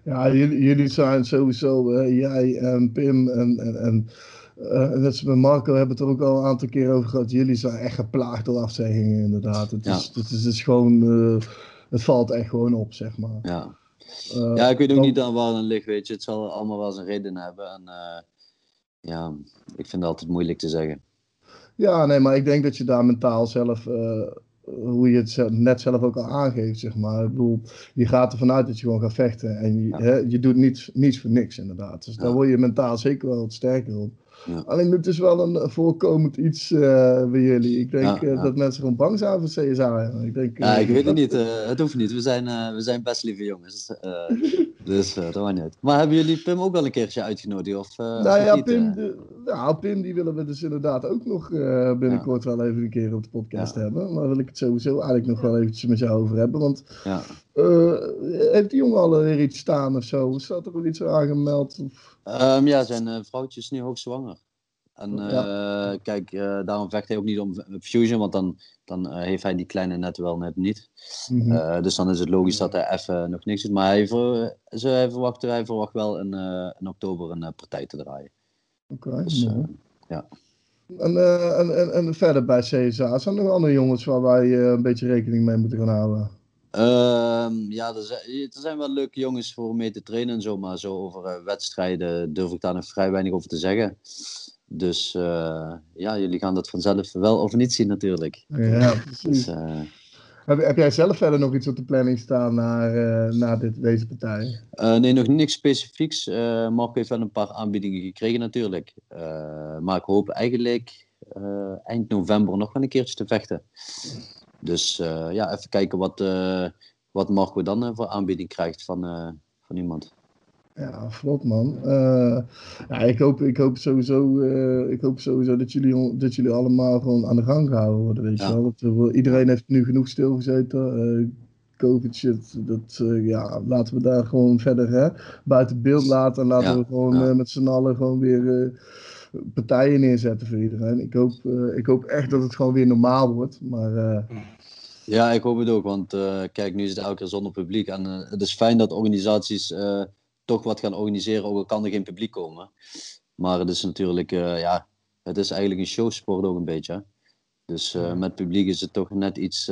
Ja, jullie, jullie zijn sowieso, jij en Pim en, en, en uh, net met Marco hebben het er ook al een aantal keer over gehad. Jullie zijn echt geplaagd door afzeggingen, inderdaad. Het is, ja. het is, het is gewoon, het valt echt gewoon op, zeg maar. Ja. Uh, ja, ik weet ook niet aan waar het ligt, weet je. Het zal allemaal wel zijn reden hebben. En uh, ja, ik vind het altijd moeilijk te zeggen. Ja, nee, maar ik denk dat je daar mentaal zelf, uh, hoe je het net zelf ook al aangeeft, zeg maar. Ik bedoel, je gaat ervan uit dat je gewoon gaat vechten. En je, ja. hè, je doet niets, niets voor niks, inderdaad. Dus ja. daar word je mentaal zeker wel wat sterker op. Ja. Alleen het is wel een voorkomend iets uh, bij jullie. Ik denk ja, uh, dat mensen gewoon bang zijn voor CSA. Ik, denk, ja, ik weet het niet. het hoeft niet. We zijn, we zijn best lieve jongens. (laughs) dus dat maakt niet. Maar hebben jullie Pim ook wel een keertje uitgenodigd? Of, nou ja, niet, Pim, de, nou, Pim die willen we dus inderdaad ook nog binnenkort wel even een keer op de podcast hebben. Maar wil ik het sowieso eigenlijk nog wel eventjes met jou over hebben. Want heeft die jongen al weer iets staan of zo? Staat er wel iets aangemeld? Of... Um, ja, zijn uh, vrouwtje is nu hoogzwanger. En uh, kijk, uh, daarom vecht hij ook niet om Fusion, want dan, dan heeft hij die kleine net wel net niet. Mm -hmm. dus dan is het logisch dat hij even nog niks doet. Maar hij, ver, hij, verwacht, hij verwacht wel in, in oktober een partij te draaien. Oké, okay, dus, ja. En, en, en, en, verder bij CSA, zijn er nog andere jongens waar wij een beetje rekening mee moeten gaan houden? Um, ja, er zijn, er zijn, wel leuke jongens voor mee te trainen en zo, maar zo over uh, wedstrijden durf ik daar nog vrij weinig over te zeggen. Dus uh, ja, jullie gaan dat vanzelf wel of niet zien natuurlijk. Ja, precies. Dus, uh, (laughs) heb, heb, jij zelf verder nog iets op de planning staan naar, naar dit, deze partij? nee, nog niks specifieks. Mark heeft wel een paar aanbiedingen gekregen natuurlijk. maar ik hoop eigenlijk eind november nog wel een keertje te vechten. Dus uh, ja, even kijken wat, uh, wat Marco dan uh, voor aanbieding krijgt van, van iemand. Ja, vlot man. ja, ik, hoop, ik, hoop sowieso, ik hoop sowieso dat jullie, dat jullie allemaal gewoon aan de gang gehouden worden. Weet ja. je wel? iedereen heeft nu genoeg stilgezeten. COVID shit, dat, ja, laten we daar gewoon verder hè, buiten beeld laten. En laten we gewoon met z'n allen gewoon weer partijen neerzetten voor iedereen. Ik hoop, uh, ik hoop echt dat het gewoon weer normaal wordt. Maar, uh... Ja, ik hoop het ook. Want uh, kijk, nu is het elke keer zonder publiek. En het is fijn dat organisaties toch wat gaan organiseren, ook al kan er geen publiek komen. Maar het is natuurlijk, ja, het is eigenlijk een showsport ook een beetje. Hè? Dus met publiek is het toch net iets,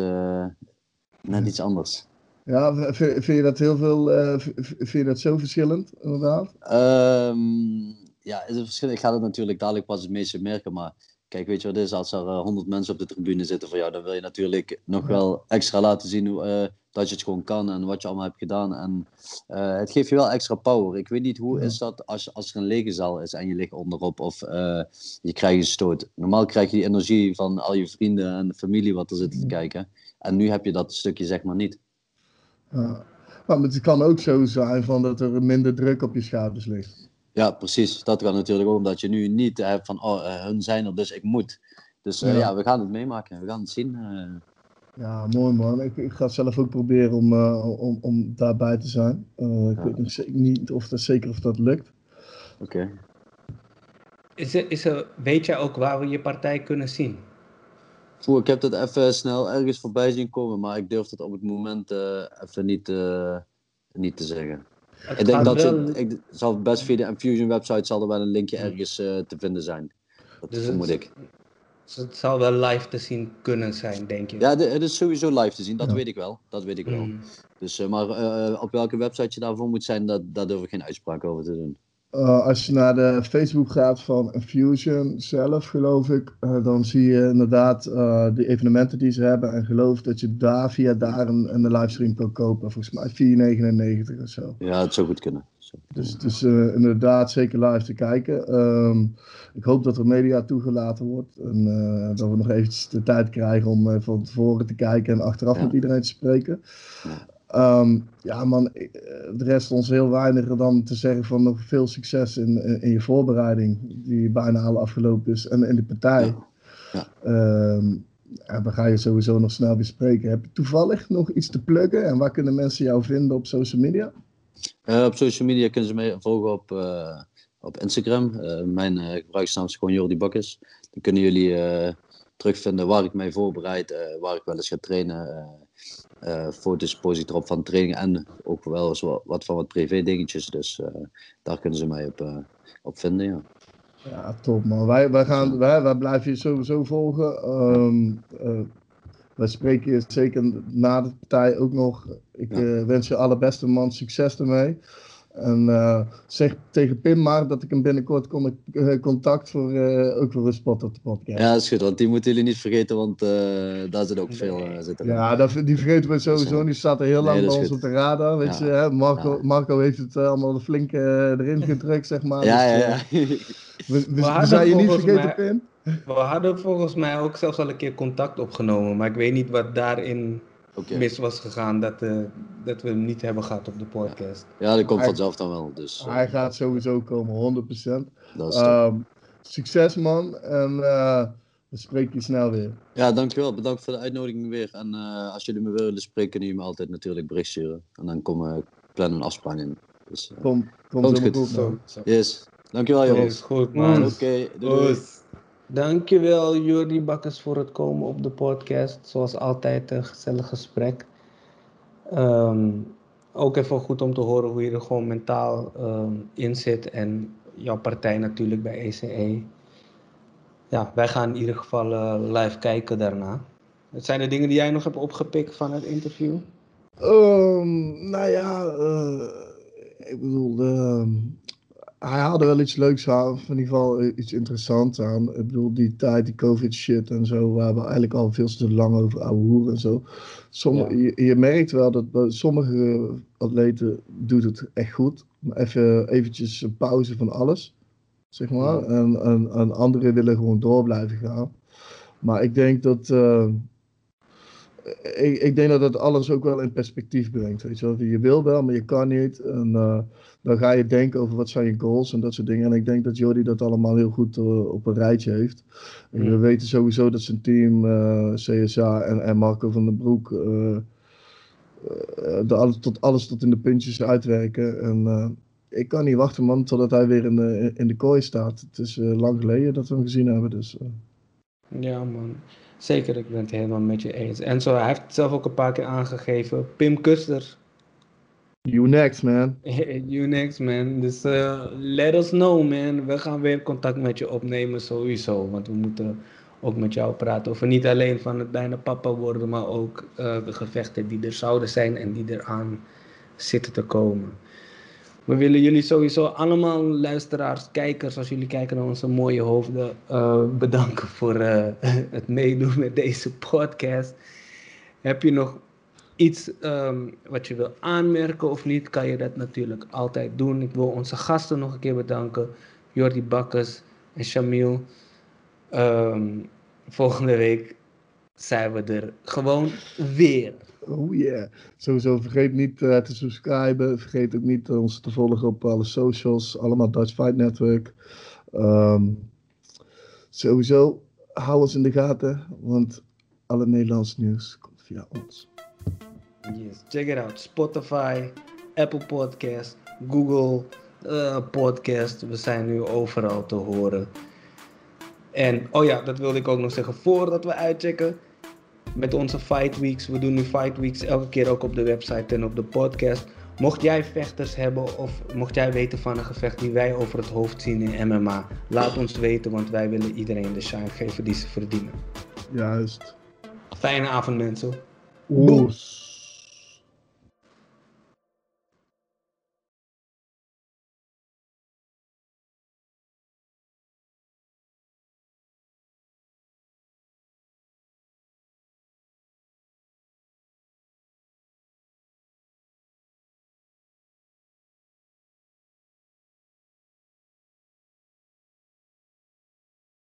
net iets anders. Ja, vind, je dat heel veel, vind je dat zo verschillend, inderdaad? Um, ja, het verschil. Ik ga het natuurlijk dadelijk pas het meeste merken, maar kijk, weet je wat het is? Als er uh, 100 mensen op de tribune zitten voor jou, dan wil je natuurlijk nog wel extra laten zien uh, dat je het gewoon kan en wat je allemaal hebt gedaan. En uh, het geeft je wel extra power. Ik weet niet hoe is dat als, als er een lege zaal is en je ligt onderop of je krijgt een stoot. Normaal krijg je die energie van al je vrienden en familie wat er zitten te kijken. En nu heb je dat stukje zeg maar niet. Ja. Maar het kan ook zo zijn van dat er minder druk op je schouders ligt. Ja, precies. Dat kan natuurlijk ook omdat je nu niet hebt van, oh, uh, hun zijn er, dus ik moet. Dus uh, ja. ja. we gaan het meemaken. We gaan het zien. Uh... Ja, mooi man. Ik, ik, ga zelf ook proberen om, om, om daarbij te zijn. ik weet nog niet of dat, zeker of dat lukt. Oké. Okay. Is er, is er, weet jij ook waar we je partij kunnen zien? Oeh, ik heb dat even snel ergens voorbij zien komen, maar ik durf het op het moment even niet, niet te zeggen ik denk dat wel... ik zal best via de Infusion website zal er wel een linkje ergens uh, te vinden zijn. Dat dus vermoed ik. Dus het zal wel live te zien kunnen zijn, denk je? Ja, de, het is sowieso live te zien, dat ja. weet ik wel. Dat weet ik wel. Mm. Dus, uh, maar uh, op welke website je daarvoor moet zijn, dat, daar durf ik geen uitspraak over te doen. Uh, als je naar de Facebook gaat van Infusion zelf, geloof ik, uh, dan zie je inderdaad uh, de evenementen die ze hebben. En geloof dat je daar via daar een, een livestream kan kopen. Volgens mij 4,99 of zo. Ja, het zou goed kunnen. Dus, dus inderdaad zeker live te kijken. Um, ik hoop dat er media toegelaten wordt. En dat we nog eventjes de tijd krijgen om van tevoren te kijken en achteraf ja. met iedereen te spreken. Ja. Um, ja, man, eh, de rest ons heel weinig dan te zeggen van nog veel succes in, in je voorbereiding, die bijna al afgelopen is, en in de partij. Ja. Um, ja, dan ga je sowieso nog snel weer spreken. Heb je toevallig nog iets te pluggen en waar kunnen mensen jou vinden op social media? Uh, op social media kunnen ze mij volgen op, uh, op Instagram. Uh, mijn gebruikersnaam is gewoon Jordi Bakkes. Dan kunnen jullie terugvinden waar ik mij voorbereid, waar ik wel eens ga trainen uh, foto's post erop van trainingen en ook wel eens wat, van wat privé dingetjes. Dus uh, daar kunnen ze mij op, uh, op vinden, ja. Ja, top man. Wij, wij, gaan, wij, wij blijven je sowieso volgen. Um, wij spreken je zeker na de partij ook nog. Ik ja. wens je allerbeste man succes ermee. En uh, zeg tegen Pim maar dat ik hem binnenkort kom, uh, contact voor, uh, ook voor een spot op de podcast. Ja, dat is goed, want die moeten jullie niet vergeten, want daar zit ook veel zitten. Ja, dat, die vergeten we sowieso Die staat er heel lang bij ons op de radar. Weet ja. je, hè? Marco, ja. Marco heeft het allemaal flink erin gedrukt, zeg maar. Ja, dus, ja, ja. we, we, we zijn je niet vergeten, mij, Pim. We hadden volgens mij ook zelfs al een keer contact opgenomen, maar ik weet niet wat daarin okay. mis was gegaan dat, uh, dat we hem niet hebben gehad op de podcast. Ja, dat komt vanzelf dan wel. Dus, uh, hij gaat sowieso komen, 100%. Dat is um, succes man en uh, we spreken je snel weer. Ja, dankjewel. Bedankt voor de uitnodiging weer. En als jullie me willen spreken, kunnen jullie me altijd natuurlijk bericht sturen. En dan komen plannen een afspraak in. Dus, kom, kom zo goed. goed man. Yes. Dankjewel. Is goed man. Oké, okay, doei. Dankjewel Jordi Bakkers voor het komen op de podcast. Zoals altijd een gezellig gesprek. Um, ook even goed om te horen hoe je er gewoon mentaal um, in zit. En jouw partij natuurlijk bij ECE. Ja, wij gaan in ieder geval uh, live kijken daarna. Het zijn de dingen die jij nog hebt opgepikt van het interview? Um, nou ja, uh, ik bedoel, hij haalde wel iets leuks aan, of in ieder geval iets interessants aan. Ik bedoel, die tijd, die covid shit en zo, waar we eigenlijk al veel te lang over ouwe hoeren en zo. Sommige, je, je, merkt wel dat bij sommige atleten doet het echt goed. Maar even eventjes een pauze van alles, zeg maar. En, en, en anderen willen gewoon door blijven gaan. Maar ik denk dat... Uh, ik, ik, denk dat dat alles ook wel in perspectief brengt. Weet je, wel. je wil wel, maar je kan niet. En uh, dan ga je denken over wat zijn je goals en dat soort dingen. En ik denk dat Jordi dat allemaal heel goed uh, op een rijtje heeft. En we weten sowieso dat zijn team, uh, CSA en, en, Marco van den Broek, de, alles, tot, alles tot in de puntjes uitwerken. En ik kan niet wachten, man, totdat hij weer in de, in de kooi staat. Het is lang geleden dat we hem gezien hebben. Dus, Ja, man. Zeker, ik ben het helemaal met je eens. En zo, hij heeft het zelf ook een paar keer aangegeven. Pim Kuster. You next, man. (laughs) you next, man. Dus uh, let us know, man. We gaan weer contact met je opnemen, sowieso. Want we moeten ook met jou praten over niet alleen van het bijna papa worden, maar ook uh, de gevechten die er zouden zijn en die eraan zitten te komen. We willen jullie sowieso allemaal, luisteraars, kijkers, als jullie kijken naar onze mooie hoofden, uh, bedanken voor uh, (laughs) het meedoen met deze podcast. Heb je nog iets um, wat je wil aanmerken of niet, kan je dat natuurlijk altijd doen. Ik wil onze gasten nog een keer bedanken. Jordi Bakkers en Shamil. Um, volgende week zijn we er gewoon weer. Oh yeah. Sowieso vergeet niet uh, te subscriben. Vergeet ook niet ons te volgen op alle socials. Allemaal Dutch Fight Network. Um, sowieso hou ons in de gaten. Want alle Nederlands nieuws komt via ons. Yes, check it out. Spotify, Apple Podcast, Google uh, Podcast. We zijn nu overal te horen. En, oh ja, dat wilde ik ook nog zeggen voordat we uitchecken. Met onze Fight Weeks. We doen nu Fight Weeks elke keer ook op de website en op de podcast. Mocht jij vechters hebben of mocht jij weten van een gevecht die wij over het hoofd zien in MMA, laat ons weten, want wij willen iedereen de shine geven die ze verdienen. Juist. Fijne avond mensen. Oes.